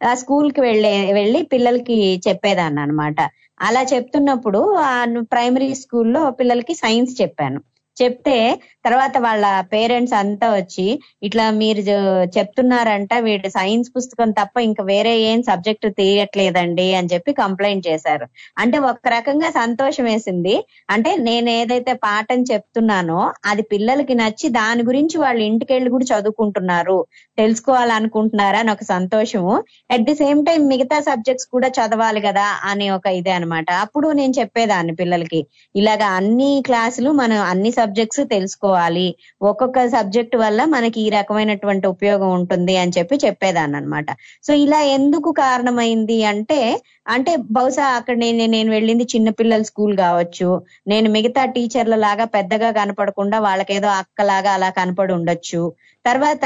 ఆ స్కూల్కి వెళ్ళే వెళ్ళి పిల్లలకి చెప్పేదాన్ని అనమాట అలా చెప్తున్నప్పుడు ప్రైమరీ స్కూల్లో పిల్లలకి సైన్స్ చెప్పాను. చెప్తే తర్వాత వాళ్ళ పేరెంట్స్ అంతా వచ్చి ఇట్లా మీరు చెప్తున్నారంట వీడు సైన్స్ పుస్తకం తప్ప ఇంకా వేరే ఏం సబ్జెక్ట్ తీయట్లేదండి అని చెప్పి కంప్లైంట్ చేశారు. అంటే ఒక రకంగా సంతోషం వేసింది. అంటే నేను ఏదైతే పాఠం చెప్తున్నానో అది పిల్లలకి నచ్చి దాని గురించి వాళ్ళు ఇంటికెళ్ళి కూడా చదువుకుంటున్నారు. తెలుసుకోవాలనుకుంటున్నారా అని ఒక సంతోషము. అట్ ది సేమ్ టైం మిగతా సబ్జెక్ట్స్ కూడా చదవాలి కదా అని ఒక ఇదే అన్నమాట. అప్పుడు నేను చెప్పేదాన్ని పిల్లలకి. ఇలాగా అన్ని క్లాసులు మనం అన్ని సబ్జెక్ట్స్ తెలుసుకోవాలి. ఒక్కొక్క సబ్జెక్ట్ వల్ల మనకి ఈ రకమైనటువంటి ఉపయోగం ఉంటుంది అని చెప్పి చెప్పేదాన్ని అనమాట సో ఇలా ఎందుకు కారణమైంది అంటే అంటే బహుశా అక్కడ నేను నేను వెళ్ళింది చిన్నపిల్లల స్కూల్ కావచ్చు. నేను మిగతా టీచర్ల లాగా పెద్దగా కనపడకుండా వాళ్ళకేదో అక్కలాగా అలా కనపడి ఉండొచ్చు. తర్వాత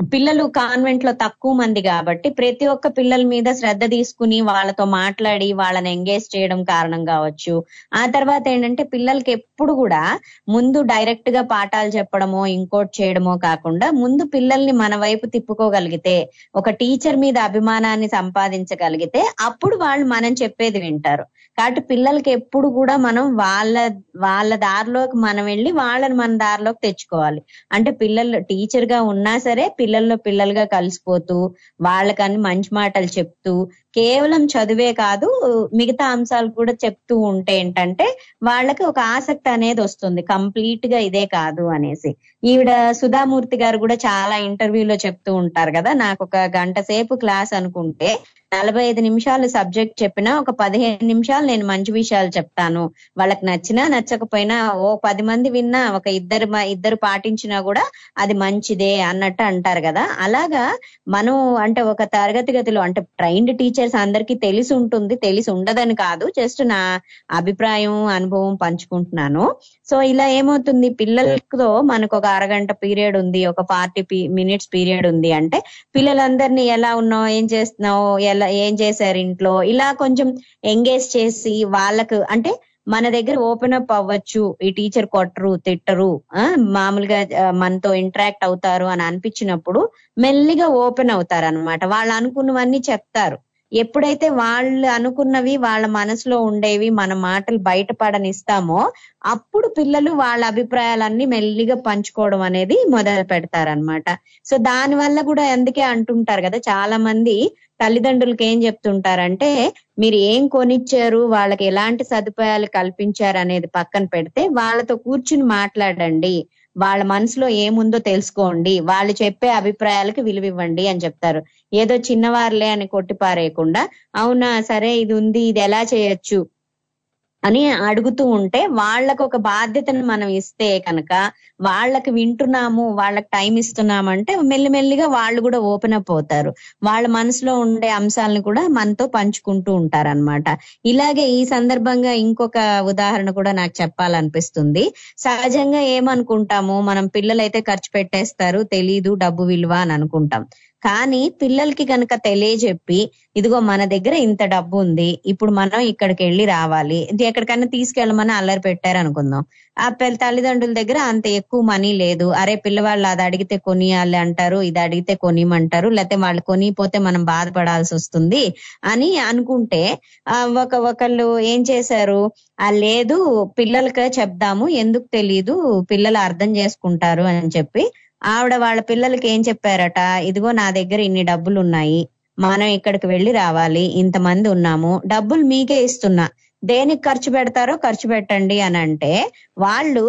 పిల్లలు కాన్వెంట్లో తక్కువ మంది కాబట్టి ప్రతి ఒక్క పిల్లల మీద శ్రద్ధ తీసుకుని వాళ్ళతో మాట్లాడి వాళ్ళని ఎంగేజ్ చేయడం కారణం కావచ్చు. ఆ తర్వాత ఏంటంటే పిల్లలకి ఎప్పుడు కూడా ముందు డైరెక్ట్గా పాఠాలు చెప్పడమో ఇంకోటి చేయడమో కాకుండా ముందు పిల్లల్ని మన వైపు తిప్పుకోగలిగితే ఒక టీచర్ మీద అభిమానాన్ని సంపాదించగలిగితే అప్పుడు వాళ్ళు మనం చెప్పేది వింటారు. కాబట్టి పిల్లలకి ఎప్పుడు కూడా మనం వాళ్ళ వాళ్ళ దారిలోకి మనం వెళ్ళి వాళ్ళని మన దారిలోకి తెచ్చుకోవాలి. అంటే పిల్లలు టీచర్గా ఉన్నా సరే పిల్లల్లో పిల్లలుగా కలిసిపోతూ వాళ్ళకని మంచి మాటలు చెప్తూ కేవలం చదువే కాదు మిగతా అంశాలు కూడా చెప్తూ ఉంటే ఏంటంటే వాళ్ళకి ఒక ఆసక్తి అనేది వస్తుంది. కంప్లీట్గా ఇదే కాదు అనేసి. ఈవిడ సుధామూర్తి గారు కూడా చాలా ఇంటర్వ్యూలో చెప్తూ ఉంటారు కదా నాకు ఒక గంట సేపు క్లాస్ అనుకుంటే నలభై ఐదు నిమిషాలు సబ్జెక్ట్ చెప్పినా ఒక పదిహేను నిమిషాలు నేను మంచి విషయాలు చెప్తాను. వాళ్ళకి నచ్చినా నచ్చకపోయినా ఓ పది మంది విన్నా ఒక ఇద్దరు ఇద్దరు పాటించినా కూడా అది మంచిదే అన్నట్టు అంటారు కదా. అలాగా మనం అంటే ఒక తరగతి గదిలో అంటే ట్రైన్డ్ టీచర్స్ అందరికీ తెలిసి ఉంటుంది తెలిసి ఉండదని కాదు జస్ట్ నా అభిప్రాయం అనుభవం పంచుకుంటున్నాను. సో ఇలా ఏమవుతుంది? పిల్లలతో మనకు ఒక అరగంట పీరియడ్ ఉంది ఒక ఫార్టీ మినిట్స్ పీరియడ్ ఉంది అంటే పిల్లలందరినీ ఎలా ఉన్నావు? ఏం చేస్తున్నావు? ఎలా ఏం చేశారు ఇంట్లో? ఇలా కొంచెం ఎంగేజ్ చేసి వాళ్ళకు అంటే మన దగ్గర ఓపెన్ అప్ అవ్వచ్చు. ఈ టీచర్ కొట్టరు తిట్టరు. ఆ, మామూలుగా మనతో ఇంటరాక్ట్ అవుతారు అని అనిపించినప్పుడు మెల్లిగా ఓపెన్ అవుతారు అనమాట వాళ్ళు అనుకున్నవన్నీ చెప్తారు. ఎప్పుడైతే వాళ్ళు అనుకున్నవి వాళ్ళ మనసులో ఉండేవి మన మాటలు బయటపడనిస్తామో అప్పుడు పిల్లలు వాళ్ళ అభిప్రాయాలన్నీ మెల్లిగా పంచుకోవడం అనేది మొదలు పెడతారనమాట సో దాని వల్ల కూడా అందుకే అంటుంటారు కదా చాలా మంది తల్లిదండ్రులకి ఏం చెప్తుంటారంటే మీరు ఏం కొనిచ్చారు వాళ్ళకి ఎలాంటి సదుపాయాలు కల్పించారు అనేది పక్కన పెడితే వాళ్ళతో కూర్చుని మాట్లాడండి వాళ్ళ మనసులో ఏముందో తెలుసుకోండి. వాళ్ళు చెప్పే అభిప్రాయాలకు విలువివ్వండి అని చెప్తారు. ఏదో చిన్నవారులే అని కొట్టిపారేయకుండా అవునా సరే ఇది ఉంది ఇది ఎలా చేయొచ్చు? అని అడుగుతూ ఉంటే వాళ్ళకు ఒక బాధ్యతను మనం ఇస్తే కనుక వాళ్ళకి వింటున్నాము వాళ్ళకి టైం ఇస్తున్నామంటే మెల్లిమెల్లిగా వాళ్ళు కూడా ఓపెన్ అప్ అవుతారు. వాళ్ళ మనసులో ఉండే అంశాలను కూడా మనతో పంచుకుంటూ ఉంటారన్నమాట. ఇలాగే ఈ సందర్భంగా ఇంకొక ఉదాహరణ కూడా నాకు చెప్పాలనిపిస్తుంది. సహజంగా ఏమనుకుంటాము? మనం పిల్లలైతే ఖర్చు పెట్టేస్తారు తెలీదు డబ్బు విలువ అని అనుకుంటాం. కానీ పిల్లలకి కనుక తెలియజెప్పి ఇదిగో మన దగ్గర ఇంత డబ్బు ఉంది ఇప్పుడు మనం ఇక్కడికి వెళ్ళి రావాలి ఇది ఎక్కడికైనా తీసుకెళ్ళమని అల్లరి పెట్టారు అనుకుందాం ఆ పిల్ల తల్లిదండ్రుల దగ్గర అంత ఎక్కువ మనీ లేదు. అరే పిల్లవాళ్ళు అది అడిగితే కొనియాలి అంటారు ఇది అడిగితే కొనిమంటారు లేకపోతే వాళ్ళు కొనిపోతే మనం బాధపడాల్సి వస్తుంది అని అనుకుంటే ఒక ఒకళ్ళు ఏం చేశారు? ఆ లేదు పిల్లలకే చెప్దాము ఎందుకు తెలీదు పిల్లలు అర్థం చేసుకుంటారు అని చెప్పి ఆవిడ వాళ్ళ పిల్లలకి ఏం చెప్పారట? ఇదిగో నా దగ్గర ఇన్ని డబ్బులు ఉన్నాయి మనం ఇక్కడికి వెళ్ళి రావాలి. ఇంతమంది ఉన్నాము. డబ్బులు మీకే ఇస్తున్నా. దేనికి ఖర్చు పెడతారో ఖర్చు పెట్టండి అని అంటే వాళ్ళు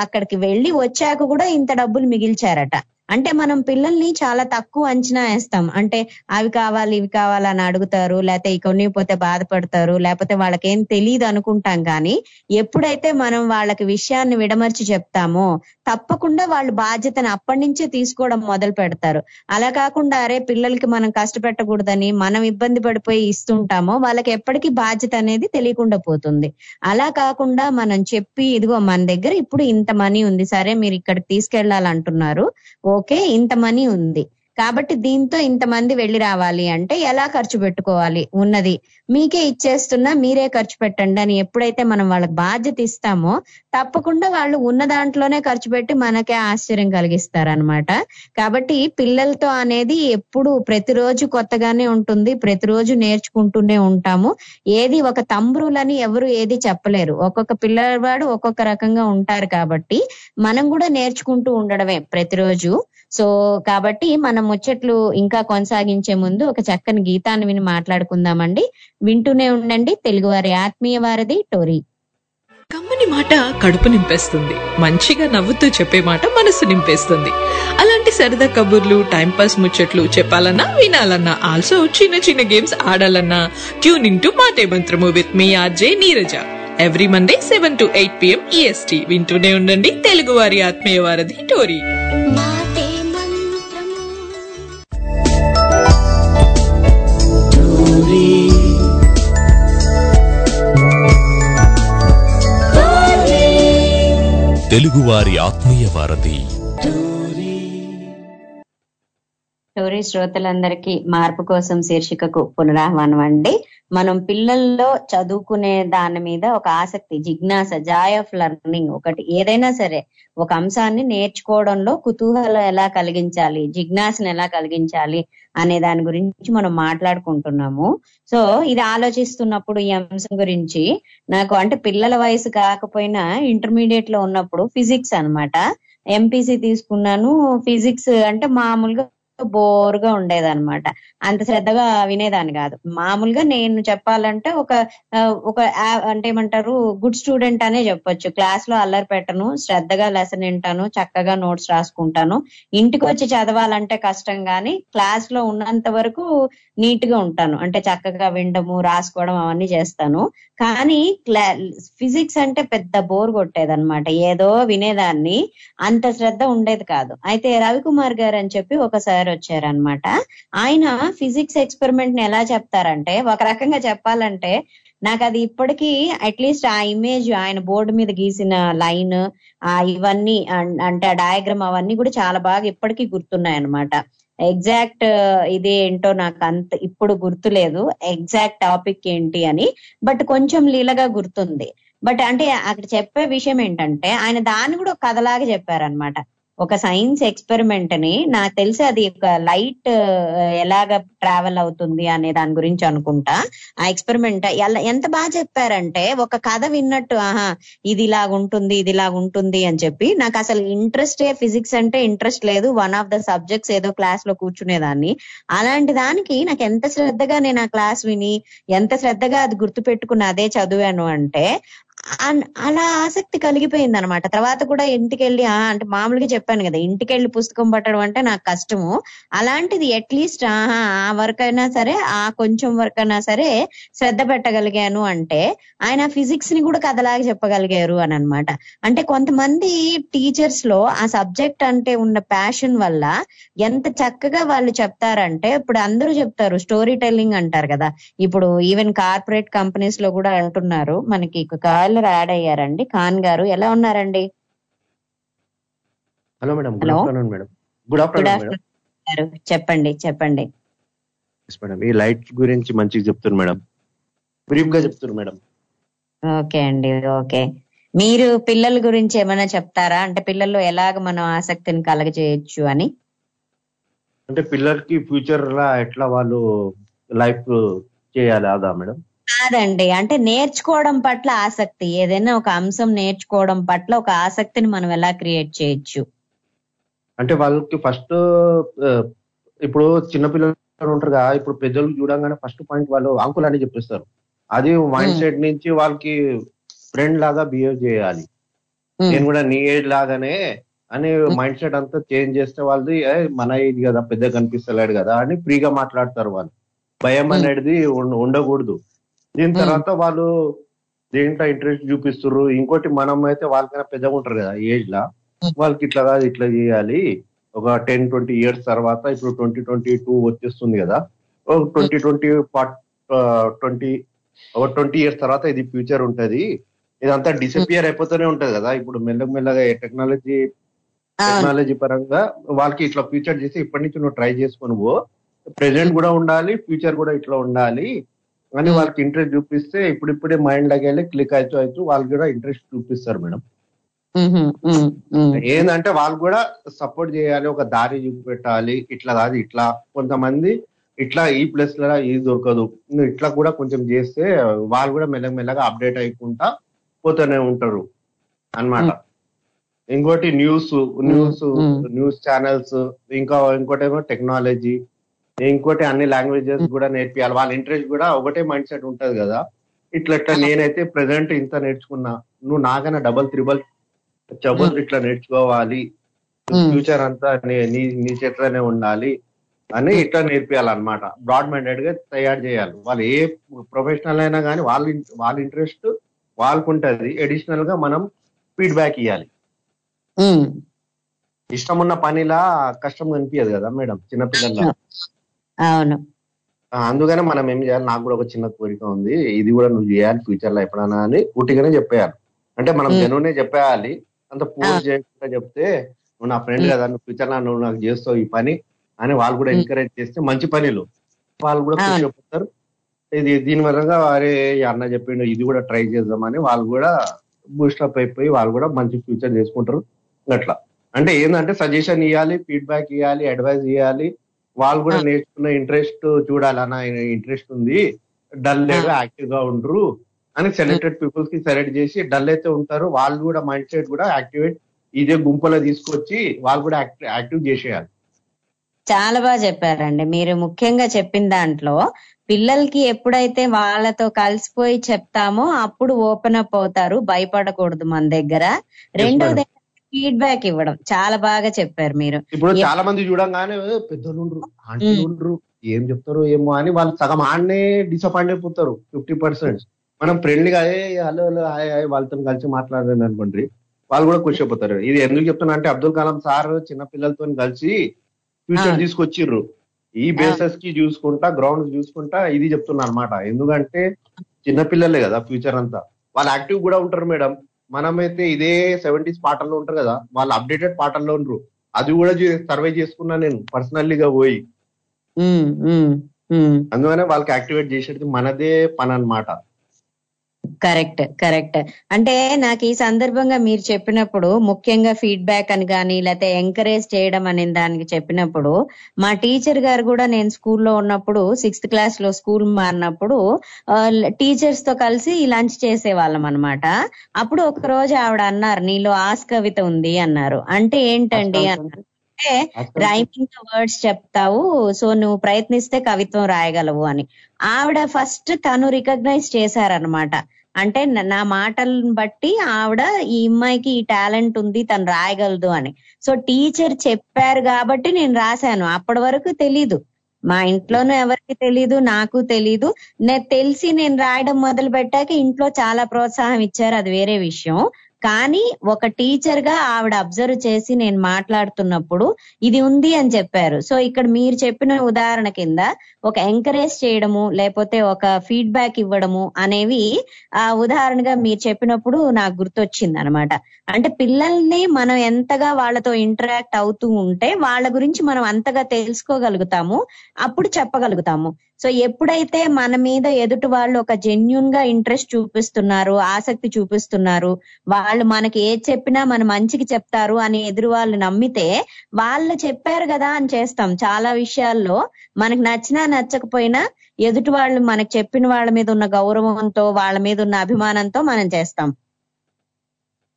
అక్కడికి వెళ్ళి వచ్చాక కూడా ఇంత డబ్బులు మిగిల్చారట. అంటే మనం పిల్లల్ని చాలా తక్కువ అంచనా వేస్తాం. అంటే అవి కావాలి ఇవి కావాలి అని అడుగుతారు లేకపోతే కొనిపోతే బాధపడతారు లేకపోతే వాళ్ళకేం తెలియదు అనుకుంటాం కానీ ఎప్పుడైతే మనం వాళ్ళకి విషయాన్ని విడమర్చి చెప్తామో తప్పకుండా వాళ్ళు బాధ్యతను అప్పటి నుంచే తీసుకోవడం మొదలు పెడతారు. అలా కాకుండా అరే పిల్లలకి మనం కష్టపెట్టకూడదని మనం ఇబ్బంది పడిపోయి ఇస్తుంటామో వాళ్ళకి ఎప్పటికీ బాధ్యత అనేది తెలియకుండా పోతుంది. అలా కాకుండా మనం చెప్పి ఇదిగో మన దగ్గర ఇప్పుడు ఇంత మనీ ఉంది సరే మీరు ఇక్కడికి తీసుకెళ్ళాలంటున్నారు ఓకే ఇంత మనీ ఉంది. కాబట్టి దీంతో ఇంతమంది వెళ్ళి రావాలి అంటే ఎలా ఖర్చు పెట్టుకోవాలి ఉన్నది? మీకే ఇచ్చేస్తున్నా మీరే ఖర్చు పెట్టండి అని ఎప్పుడైతే మనం వాళ్ళకి బాధ్యత ఇస్తామో తప్పకుండా వాళ్ళు ఉన్న దాంట్లోనే ఖర్చు పెట్టి మనకే ఆశ్చర్యం కలిగిస్తారనమాట కాబట్టి పిల్లలతో అనేది ఎప్పుడు ప్రతిరోజు కొత్తగానే ఉంటుంది ప్రతిరోజు నేర్చుకుంటూనే ఉంటాము. ఏది ఒక తంబ్రులని ఎవరు ఏది చెప్పలేరు. ఒక్కొక్క పిల్లవాడు ఒక్కొక్క రకంగా ఉంటారు కాబట్టి మనం కూడా నేర్చుకుంటూ ఉండడమే ప్రతిరోజు. సో కాబట్టి మనం ముచ్చట్లు ఇంకా కొనసాగించే ముందు ఒక చక్కని గీతాన్ని విని మాట్లాడుకుందామండి. వింటూనే ఉండండి. తెలుగువారి ఆత్మీయ వారధి టోరీ. కమ్మని మాట కడుపు నింపేస్తుంది. మంచిగా నవ్వుతూ చెప్పే మాట మనసు నింపేస్తుంది. అలాంటి సరదా కబుర్లు టైంపాస్ ముచ్చట్లు చెప్పాలన్నా వినాలన్నా ఆల్సో చిన్న చిన్న games ఆడాలన్నా tune in to Maate Mantramu with me RJ Neeraja. Every Monday seven to eight PM EST వింటూనే ఉండండి. తెలుగు వారి ఆత్మీయ వారధి టోరీ. తెలుగువారి ఆత్మీయ వారధి. స్టోరీ శ్రోతలందరికీ మార్పు కోసం శీర్షికకు పునరాహ్వానం అండి. మనం పిల్లల్లో చదువుకునే దాని మీద ఒక ఆసక్తి జిజ్ఞాస జాయ్ ఆఫ్ లెర్నింగ్ ఒకటి. ఏదైనా సరే ఒక అంశాన్ని నేర్చుకోవడంలో కుతూహలం ఎలా కలిగించాలి జిజ్ఞాసను ఎలా కలిగించాలి అనే దాని గురించి మనం మాట్లాడుకుంటున్నాము. సో ఇది ఆలోచిస్తున్నప్పుడు ఈ అంశం గురించి నాకు అంటే పిల్లల వయసు కాకపోయినా ఇంటర్మీడియట్లో ఉన్నప్పుడు ఫిజిక్స్ అన్నమాట. ఎంపీసీ తీసుకున్నాను. ఫిజిక్స్ అంటే మామూలుగా బోర్గా ఉండేదన్నమాట. అంత శ్రద్ధగా వినేదాన్ని కాదు. మామూలుగా నేను చెప్పాలంటే ఒక ఒక అంటే ఏమంటారు గుడ్ స్టూడెంట్ అనే చెప్పొచ్చు. క్లాస్లో అల్లరి పెట్టను శ్రద్ధగా లెసన్ వింటాను చక్కగా నోట్స్ రాసుకుంటాను. ఇంటికి వచ్చి చదవాలంటే కష్టం కానీ క్లాస్లో ఉన్నంత వరకు నీట్గా ఉంటాను. అంటే చక్కగా వినడము రాసుకోవడం అవన్నీ చేస్తాను. కానీ ఫిజిక్స్ అంటే పెద్ద బోర్ కొట్టేదన్నమాట. ఏదో వినేదాన్ని అంత శ్రద్ధ ఉండేది కాదు. అయితే రవికుమార్ గారు అని చెప్పి ఒకసారి వచ్చారనమాట ఆయన ఫిజిక్స్ ఎక్స్పెరిమెంట్ని ఎలా చెప్తారంటే ఒక రకంగా చెప్పాలంటే నాకు అది ఇప్పటికీ అట్లీస్ట్ ఆ ఇమేజ్ ఆయన బోర్డు మీద గీసిన లైన్ ఆ ఇవన్నీ అంటే ఆ డయాగ్రామ్ అవన్నీ కూడా చాలా బాగా ఇప్పటికీ గుర్తున్నాయి అనమాట ఎగ్జాక్ట్ ఇది ఏంటో నాకు అంత ఇప్పుడు గుర్తులేదు. ఎగ్జాక్ట్ టాపిక్ ఏంటి అని. బట్ కొంచెం లీలగా గుర్తుంది. బట్ అంటే అక్కడ చెప్పే విషయం ఏంటంటే ఆయన దాన్ని కూడా ఒక కథలాగా చెప్పారనమాట ఒక సైన్స్ ఎక్స్పెరిమెంట్ని నాకు తెలిసి అది ఒక లైట్ ఎలాగ ట్రావెల్ అవుతుంది అనే దాని గురించి అనుకుంటా. ఆ ఎక్స్పెరిమెంట్ ఎంత బాగా చెప్పారంటే ఒక కథ విన్నట్టు ఆహా ఇది ఇలాగుంటుంది ఇది ఇలాగుంటుంది అని చెప్పి నాకు అసలు ఇంట్రెస్టే ఫిజిక్స్ అంటే ఇంట్రెస్ట్ లేదు. వన్ ఆఫ్ ద సబ్జెక్ట్స్ ఏదో క్లాస్లో కూర్చునేదాన్ని. అలాంటి దానికి నాకు ఎంత శ్రద్ధగా నేను ఆ క్లాస్ విని ఎంత శ్రద్ధగా అది గుర్తు పెట్టుకుని అదే చదివాను అంటే అలా ఆసక్తి కలిగిపోయింది అనమాట తర్వాత కూడా ఇంటికి వెళ్ళి ఆ అంటే మామూలుగా చెప్పాను కదా ఇంటికి వెళ్ళి పుస్తకం పట్టడం అంటే నాకు కష్టము. అలాంటిది అట్లీస్ట్ ఆహా ఆ వర్క్ అయినా సరే ఆ కొంచెం వర్క్ అయినా సరే శ్రద్ధ పెట్టగలిగాను అంటే ఆయన ఫిజిక్స్ని కూడా కథలాగా చెప్పగలిగారు అని అనమాట అంటే కొంతమంది టీచర్స్లో ఆ సబ్జెక్ట్ అంటే ఉన్న ప్యాషన్ వల్ల ఎంత చక్కగా వాళ్ళు చెప్తారంటే ఇప్పుడు అందరూ చెప్తారు స్టోరీ టెల్లింగ్ అంటారు కదా. ఇప్పుడు ఈవెన్ కార్పొరేట్ కంపెనీస్లో కూడా అంటున్నారు మనకి కాలర్ యాడ్ అయ్యారండి. ఖాన్ గారు ఎలా ఉన్నారండి? Hello madam good. Afternoon madam. Good afternoon చెప్పండి చెప్పండి. మేడం ఈ లైట్ గురించి మంచిగా చెప్తున్నారు మేడం. బ్రీఫ్గా చెప్తున్నారు మేడం. ఓకే అండి ఓకే. మీరు పిల్లల గురించి ఏమైనా చెప్తారా? అంటే పిల్లల్లో ఎలాగ మనం ఆసక్తిని కలగజేయొచ్చు అని? అంటే పిల్లలకి ఫ్యూచర్ లా ఎట్లా వాళ్ళు లైఫ్ చేయాలి అదా మేడం? కాదండి. అంటే నేర్చుకోవడం పట్ల ఆసక్తి. ఏదైనా ఒక అంశం నేర్చుకోవడం పట్ల ఒక ఆసక్తిని మనం ఎలా క్రియేట్ చేయొచ్చు? అంటే వాళ్ళకి ఫస్ట్ ఇప్పుడు చిన్నపిల్లలు పిల్లలు ఉంటారు కదా ఇప్పుడు పెద్దలు చూడంగానే ఫస్ట్ పాయింట్ వాళ్ళు అంకుల్ అని చెప్పిస్తారు. అది మైండ్ సెట్ నుంచి వాళ్ళకి ఫ్రెండ్ లాగా బిహేవ్ చేయాలి. నేను కూడా నీ ఏజ్ లాగానే అని మైండ్ సెట్ అంతా చేంజ్ చేస్తే వాళ్ళది "ఏ, మన ఏజ్ కదా పెద్ద కనిపిస్తలేడు కదా అని ఫ్రీగా మాట్లాడతారు వాళ్ళు. భయం అనేది ఉండ- ఉండకూడదు. దీని తర్వాత వాళ్ళు దేంట్లో ఇంట్రెస్ట్ చూపిస్తారు ఇంకోటి మనం అయితే వాళ్ళకైనా పెద్దగా ఉంటారు కదా ఏజ్ లా. వాళ్ళకి ఇట్లా కాదు ఇట్లా చేయాలి. ఒక టెన్ ట్వంటీ ఇయర్స్ తర్వాత ఇప్పుడు ట్వంటీ ట్వంటీ టూ వచ్చేస్తుంది కదా. ఒక ట్వంటీ ట్వంటీ ట్వంటీ ఒక ట్వంటీ ఇయర్స్ తర్వాత ఇది ఫ్యూచర్ ఉంటది. ఇదంతా డిసపియర్ అయిపోతూనే ఉంటది కదా. ఇప్పుడు మెల్లగా మెల్లగా టెక్నాలజీ టెక్నాలజీ పరంగా వాళ్ళకి ఇట్లా ఫ్యూచర్ చేసి ఇప్పటి నుంచి నువ్వు ట్రై చేసుకొని పో. ప్రెసెంట్ కూడా ఉండాలి ఫ్యూచర్ కూడా ఇట్లా ఉండాలి. అని వాళ్ళకి ఇంట్రెస్ట్ చూపిస్తే ఇప్పుడిప్పుడే మైండ్ లాగా వెళ్ళి క్లిక్ అవుతూ అవుతూ వాళ్ళు కూడా ఇంట్రెస్ట్ చూపిస్తారు మేడం. ఏంటంటే వాళ్ళు కూడా సపోర్ట్ చేయాలి ఒక దారి చూపెట్టాలి ఇట్లా కాదు ఇట్లా. కొంతమంది ఇట్లా ఈ ప్లేస్లో ఇది దొరకదు. ఇట్లా కూడా కొంచెం చేస్తే వాళ్ళు కూడా మెల్లగా మెల్లగా అప్డేట్ అయ్యకుండా పోతూనే ఉంటారు అన్నమాట. ఇంకోటి న్యూస్ న్యూస్ న్యూస్ ఛానల్స్ ఇంకా ఇంకోటి ఏమో టెక్నాలజీ ఇంకోటి అన్ని లాంగ్వేజెస్ కూడా నేర్పియాలి. వాళ్ళ ఇంట్రెస్ట్ కూడా ఒకటే మైండ్ సెట్ ఉంటది కదా. ఇట్లా ఇట్లా నేనైతే ప్రెసెంట్ ఇంత నేర్చుకున్నా. నువ్వు నాకన్నా డబల్ త్రిబల్ చబుల్ ఇట్లా నేర్చుకోవాలి. ఫ్యూచర్ అంతా నీ- నీ చేతిలోనే ఉండాలి అని ఇట్లా నేర్పియాలన్నమాట. బ్రాడ్ మైండెడ్గా తయారు చేయాలి. వాళ్ళు ఏ ప్రొఫెషనల్ అయినా కానీ వాళ్ళ వాళ్ళ ఇంట్రెస్ట్ వాళ్ళకు ఉంటది అడిషనల్గా మనం ఫీడ్బ్యాక్ ఇవ్వాలి ఇష్టం ఉన్న పనిలా కష్టం కనిపించదు కదా మేడం చిన్నపిల్లల అవును. అందుకనే మనం ఏం చేయాలి? నాకు కూడా ఒక చిన్న కోరిక ఉంది. ఇది కూడా నువ్వు చేయాలి ఫ్యూచర్లో ఎప్పుడైనా అని ఉట్టిగానే చెప్పేయాలి. అంటే మనం మ్. జనునే చెప్పేయాలి. అంత ఫోర్స్ చేయకుండా చెప్తే నువ్వు నా ఫ్రెండ్ కదా నువ్వు ఫ్యూచర్లో నువ్వు నాకు చేస్తావు ఈ పని అని వాళ్ళు కూడా ఎంకరేజ్ చేస్తే మంచి పనులు. వాళ్ళు కూడా అయిపోతారు. ఇది దీని వల్ల అరే ఈ అన్న చెప్పిండు ఇది కూడా ట్రై చేద్దామని వాళ్ళు కూడా బూస్టప్ అయిపోయి వాళ్ళు కూడా మంచి ఫ్యూచర్ చేసుకుంటారు. అట్లా. అంటే ఏంటంటే సజెషన్ ఇవ్వాలి ఫీడ్బ్యాక్ ఇవ్వాలి అడ్వైస్ ఇవ్వాలి వాళ్ళు కూడా నేర్చుకున్న ఇంట్రెస్ట్ చూడాలి అన్న ఇంట్రెస్ట్ ఉంది. డల్ లేదా యాక్టివ్గా ఉండరు అని సెలెక్టెడ్ పీపుల్స్కి సెలెక్ట్ చేసి డల్ అయితే ఉంటారు. వాళ్ళు కూడా మైండ్ సెట్ కూడా యాక్టివేట్ ఇదే గుంపులో తీసుకొచ్చి వాళ్ళు కూడా యాక్టివ్ చేసేయాలి. చాలా బాగా చెప్పారండి. మీరు ముఖ్యంగా చెప్పిన దాంట్లో పిల్లలకి ఎప్పుడైతే వాళ్ళతో కలిసిపోయి చెప్తామో అప్పుడు ఓపెన్ అప్ అవుతారు భయపడకూడదు మన దగ్గర. రెండోది ఫీడ్బ్యాక్ ఇవ్వడం. చాలా బాగా చెప్పారు మీరు. ఇప్పుడు చాలా మంది చూడంగానే "ఏ, పెద్దోళ్ళు ఉండరు ఆంటీలు ఉండరు ఏం చెప్తారు ఏమో అని వాళ్ళు సగం ఆడనే డిసప్పాయింట్ అయిపోతారు ఫిఫ్టీ పర్సెంట్ మనం ఫ్రెండ్లీగా ఏ హలో హలో హాయ్ హాయ్ వాళ్ళతో కలిసి మాట్లాడాను అనుకోండి వాళ్ళు కూడా ఖుషి అయిపోతారు. ఇది ఎందుకు చెప్తున్నా అంటే అబ్దుల్ కలాం సార్ చిన్న పిల్లలతో కలిసి ఫ్యూచర్ ఆ. తీసుకొచ్చిర్రు. ఈ బేసెస్కి చూసుకుంటా గ్రౌండ్ చూసుకుంటా ఇది చెప్తున్నా అనమాట ఎందుకంటే చిన్న పిల్లలే కదా ఫ్యూచర్ అంతా. వాళ్ళు యాక్టివ్ కూడా ఉంటారు మేడం. మనమైతే ఇదే సెవెంటీస్ పాటల్లో ఉంటారు కదా వాళ్ళు అప్డేటెడ్ పాటల్లో ఉండరు. అది కూడా సర్వే చేసుకున్నా నేను పర్సనల్లీగా పోయి. అందుకనే వాళ్ళకి యాక్టివేట్ చేసేది మనదే పని అన్నమాట కరెక్ట్ కరెక్ట్. అంటే నాకు ఈ సందర్భంగా మీరు చెప్పినప్పుడు ముఖ్యంగా ఫీడ్బ్యాక్ అని కానీ లేకపోతే ఎంకరేజ్ చేయడం అనే దానికి చెప్పినప్పుడు మా టీచర్ గారు కూడా నేను స్కూల్లో ఉన్నప్పుడు సిక్స్త్ క్లాస్లో స్కూల్ మారినప్పుడు టీచర్స్తో కలిసి లంచ్ చేసేవాళ్ళం అన్నమాట. అప్పుడు ఒక రోజు ఆవిడ అన్నారు నీలో ఆస్ కవిత ఉంది అన్నారు. అంటే ఏంటండి అన్నారు. అంటే రైమింగ్ వర్డ్స్ చెప్తావు సో నువ్వు ప్రయత్నిస్తే కవిత్వం రాయగలవు అని. ఆవిడ ఫస్ట్ తను రికగ్నైజ్ చేశారనమాట అంటే నా మాటలను బట్టి ఆవిడ ఈ అమ్మాయికి ఈ టాలెంట్ ఉంది తను రాయగలదు అని. సో టీచర్ చెప్పారు కాబట్టి నేను రాశాను. అప్పటి వరకు తెలీదు. మా ఇంట్లోనూ ఎవరికి తెలీదు నాకు తెలీదు. నేను తెలిసి నేను రాయడం మొదలు పెట్టాక ఇంట్లో చాలా ప్రోత్సాహం ఇచ్చారు. అది వేరే విషయం. కానీ ఒక టీచర్గా ఆవిడ అబ్జర్వ్ చేసి నేను మాట్లాడుతున్నప్పుడు ఇది ఉంది అని చెప్పారు. సో ఇక్కడ మీరు చెప్పిన ఉదాహరణ కింద ఒక ఎంకరేజ్ చేయడము లేకపోతే ఒక ఫీడ్బ్యాక్ ఇవ్వడము అనేవి ఆ ఉదాహరణగా మీరు చెప్పినప్పుడు నాకు గుర్తొచ్చింది అనమాట అంటే పిల్లల్ని మనం ఎంతగా వాళ్ళతో ఇంటరాక్ట్ అవుతూ ఉంటే వాళ్ళ గురించి మనం అంతగా తెలుసుకోగలుగుతాము అప్పుడు చెప్పగలుగుతాము. సో ఎప్పుడైతే మన మీద ఎదుటి వాళ్ళు ఒక జెన్యున్గా ఇంట్రెస్ట్ చూపిస్తున్నారు ఆసక్తి చూపిస్తున్నారు వాళ్ళు మనకి ఏది చెప్పినా మన మంచికి చెప్తారు అని ఎదురు వాళ్ళు నమ్మితే వాళ్ళు చెప్పారు కదా అని చేస్తాం. చాలా విషయాల్లో మనకు నచ్చినా నచ్చకపోయినా ఎదుటి వాళ్ళు మనకు చెప్పిన వాళ్ళ మీద ఉన్న గౌరవంతో వాళ్ళ మీద ఉన్న అభిమానంతో మనం చేస్తాం.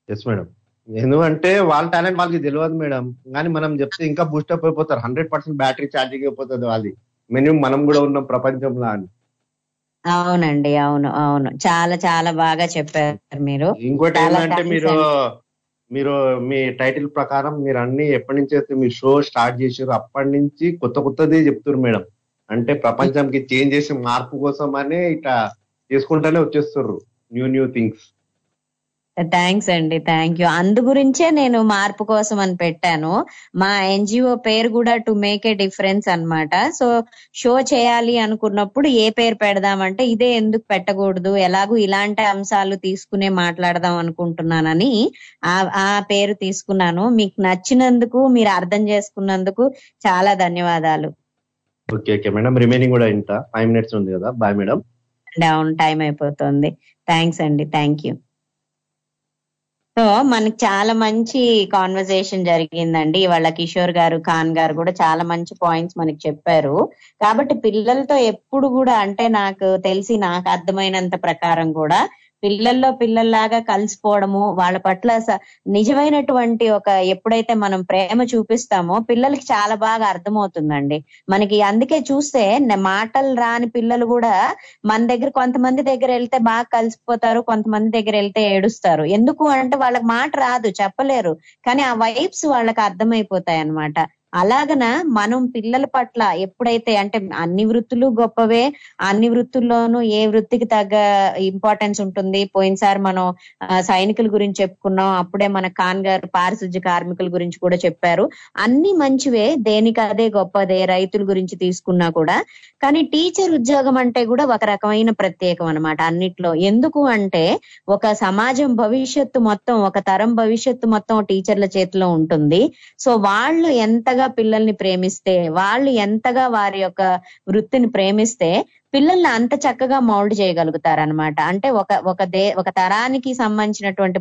ఎస్ మేడం ఎందుకంటే వాళ్ళ టాలెంట్ వాళ్ళకి తెలియదు మేడం కానీ మనం చెప్తే ఇంకా బూస్టప్ అయిపోతారు. హండ్రెడ్ పర్సెంట్ బ్యాటరీ ఛార్జింగ్ అయిపోతుంది వాళ్ళది. మినిమం మనం కూడా ఉన్నాం ప్రపంచంలో అని. అవునండి అవును అవును. చాలా చాలా బాగా చెప్పారు మీరు. ఇంకోటి ఏంటంటే మీరు. మీరు మీ టైటిల్ ప్రకారం మీరు అన్ని ఎప్పటి నుంచి అయితే మీ షో స్టార్ట్ చేసారు అప్పటి నుంచి కొత్త కొత్తది చెప్తున్నారు మేడం. అంటే ప్రపంచంకి చేంజ్ చేసి మార్పు కోసం అని ఇట్లా చేసుకుంటానే వచ్చేస్తుర్రు న్యూ న్యూ థింగ్స్. థ్యాంక్స్ అండి. థ్యాంక్ యూ అందు గురించే నేను మార్పు కోసం అని పెట్టాను. మా ఎన్జిఓ పేరు కూడా టు మేక్ ఏ డిఫరెన్స్ అన్నమాట. సో షో చేయాలి అనుకున్నప్పుడు ఏ పేరు పెడదామంటే ఇదే ఎందుకు పెట్టకూడదు ఎలాగూ ఇలాంటి అంశాలు తీసుకునే మాట్లాడదాం అనుకుంటున్నానని ఆ ఆ పేరు తీసుకున్నాను. మీకు నచ్చినందుకు మీరు అర్థం చేసుకున్నందుకు చాలా ధన్యవాదాలు. ఓకే ఓకే మేడం రిమైనింగ్ కూడా ఇంత. ఫైవ్ మినిట్స్ ఉంది కదా. బాయ్ మేడం డౌన్ టైం అయిపోతుంది. థ్యాంక్స్ అండి. థ్యాంక్ యూ సో మనకి చాలా మంచి కాన్వర్సేషన్ జరిగిందండి. ఇవాళ కిషోర్ గారు ఖాన్ గారు కూడా చాలా మంచి పాయింట్స్ మనకి చెప్పారు. కాబట్టి పిల్లలతో ఎప్పుడు కూడా అంటే నాకు తెలిసి నాకు అర్థమైనంత ప్రకారం కూడా పిల్లల్లో పిల్లల్లాగా కలిసిపోవడము వాళ్ళ పట్ల స- నిజమైనటువంటి ఒక ఎప్పుడైతే మనం ప్రేమ చూపిస్తామో పిల్లలకి చాలా బాగా అర్థమవుతుందండి. మనకి అందుకే చూస్తే మాటలు రాని పిల్లలు కూడా మన దగ్గర కొంతమంది దగ్గర వెళ్తే బాగా కలిసిపోతారు కొంతమంది దగ్గర వెళ్తే ఏడుస్తారు. ఎందుకు అంటే వాళ్ళకి మాట రాదు చెప్పలేరు. కానీ ఆ వైబ్స్ వాళ్ళకి అర్థమైపోతాయి అన్నమాట అలాగన మనం పిల్లల పట్ల ఎప్పుడైతే అంటే అన్ని వృత్తులు గొప్పవే అన్ని వృత్తుల్లోనూ ఏ వృత్తికి తగ్గ ఇంపార్టెన్స్ ఉంటుంది? పోయినసారి మనం సైనికుల గురించి చెప్పుకున్నాం. అప్పుడే మన ఖాన్ గారు పారిశుద్ధ్య కార్మికుల గురించి కూడా చెప్పారు. అన్ని మంచివే దేనికి అదే గొప్పదే రైతుల గురించి తీసుకున్నా కూడా. కానీ టీచర్ ఉద్యోగం అంటే కూడా ఒక రకమైన ప్రత్యేకం అన్నమాట అన్నిట్లో. ఎందుకు అంటే ఒక సమాజం భవిష్యత్తు మొత్తం ఒక తరం భవిష్యత్తు మొత్తం టీచర్ల చేతిలో ఉంటుంది. సో వాళ్ళు ఎంతగా పిల్లల్ని ప్రేమిస్తే వాళ్ళు ఎంతగా వారి యొక్క వృత్తిని ప్రేమిస్తే పిల్లల్ని అంత చక్కగా మౌల్డ్ చేయగలుగుతారన్నమాట. అంటే ఒక ఒక దే ఒక తరానికి సంబంధించినటువంటి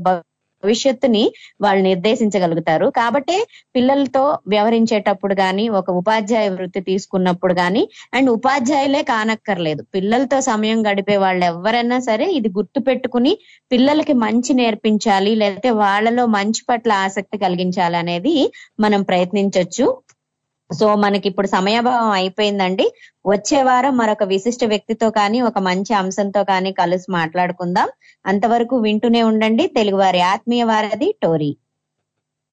భవిష్యత్తుని వాళ్ళు నిర్దేశించగలుగుతారు. కాబట్టి పిల్లలతో వ్యవహరించేటప్పుడు కానీ ఒక ఉపాధ్యాయ వృత్తి తీసుకున్నప్పుడు కానీ అండ్ ఉపాధ్యాయులే కానక్కర్లేదు. పిల్లలతో సమయం గడిపే వాళ్ళు ఎవరైనా సరే ఇది గుర్తు పెట్టుకుని పిల్లలకి మంచి నేర్పించాలి లేకపోతే వాళ్ళలో మంచి పట్ల ఆసక్తి కలిగించాలి అనేది మనం ప్రయత్నించవచ్చు సో మనకి ఇప్పుడు సమయాభావం అయిపోయిందండి. వచ్చే వారం మరొక విశిష్ట వ్యక్తితో కానీ ఒక మంచి అంశంతో కానీ కలిసి మాట్లాడుకుందాం. అంతవరకు వింటూనే ఉండండి. తెలుగువారి ఆత్మీయ వారధి టోరీ.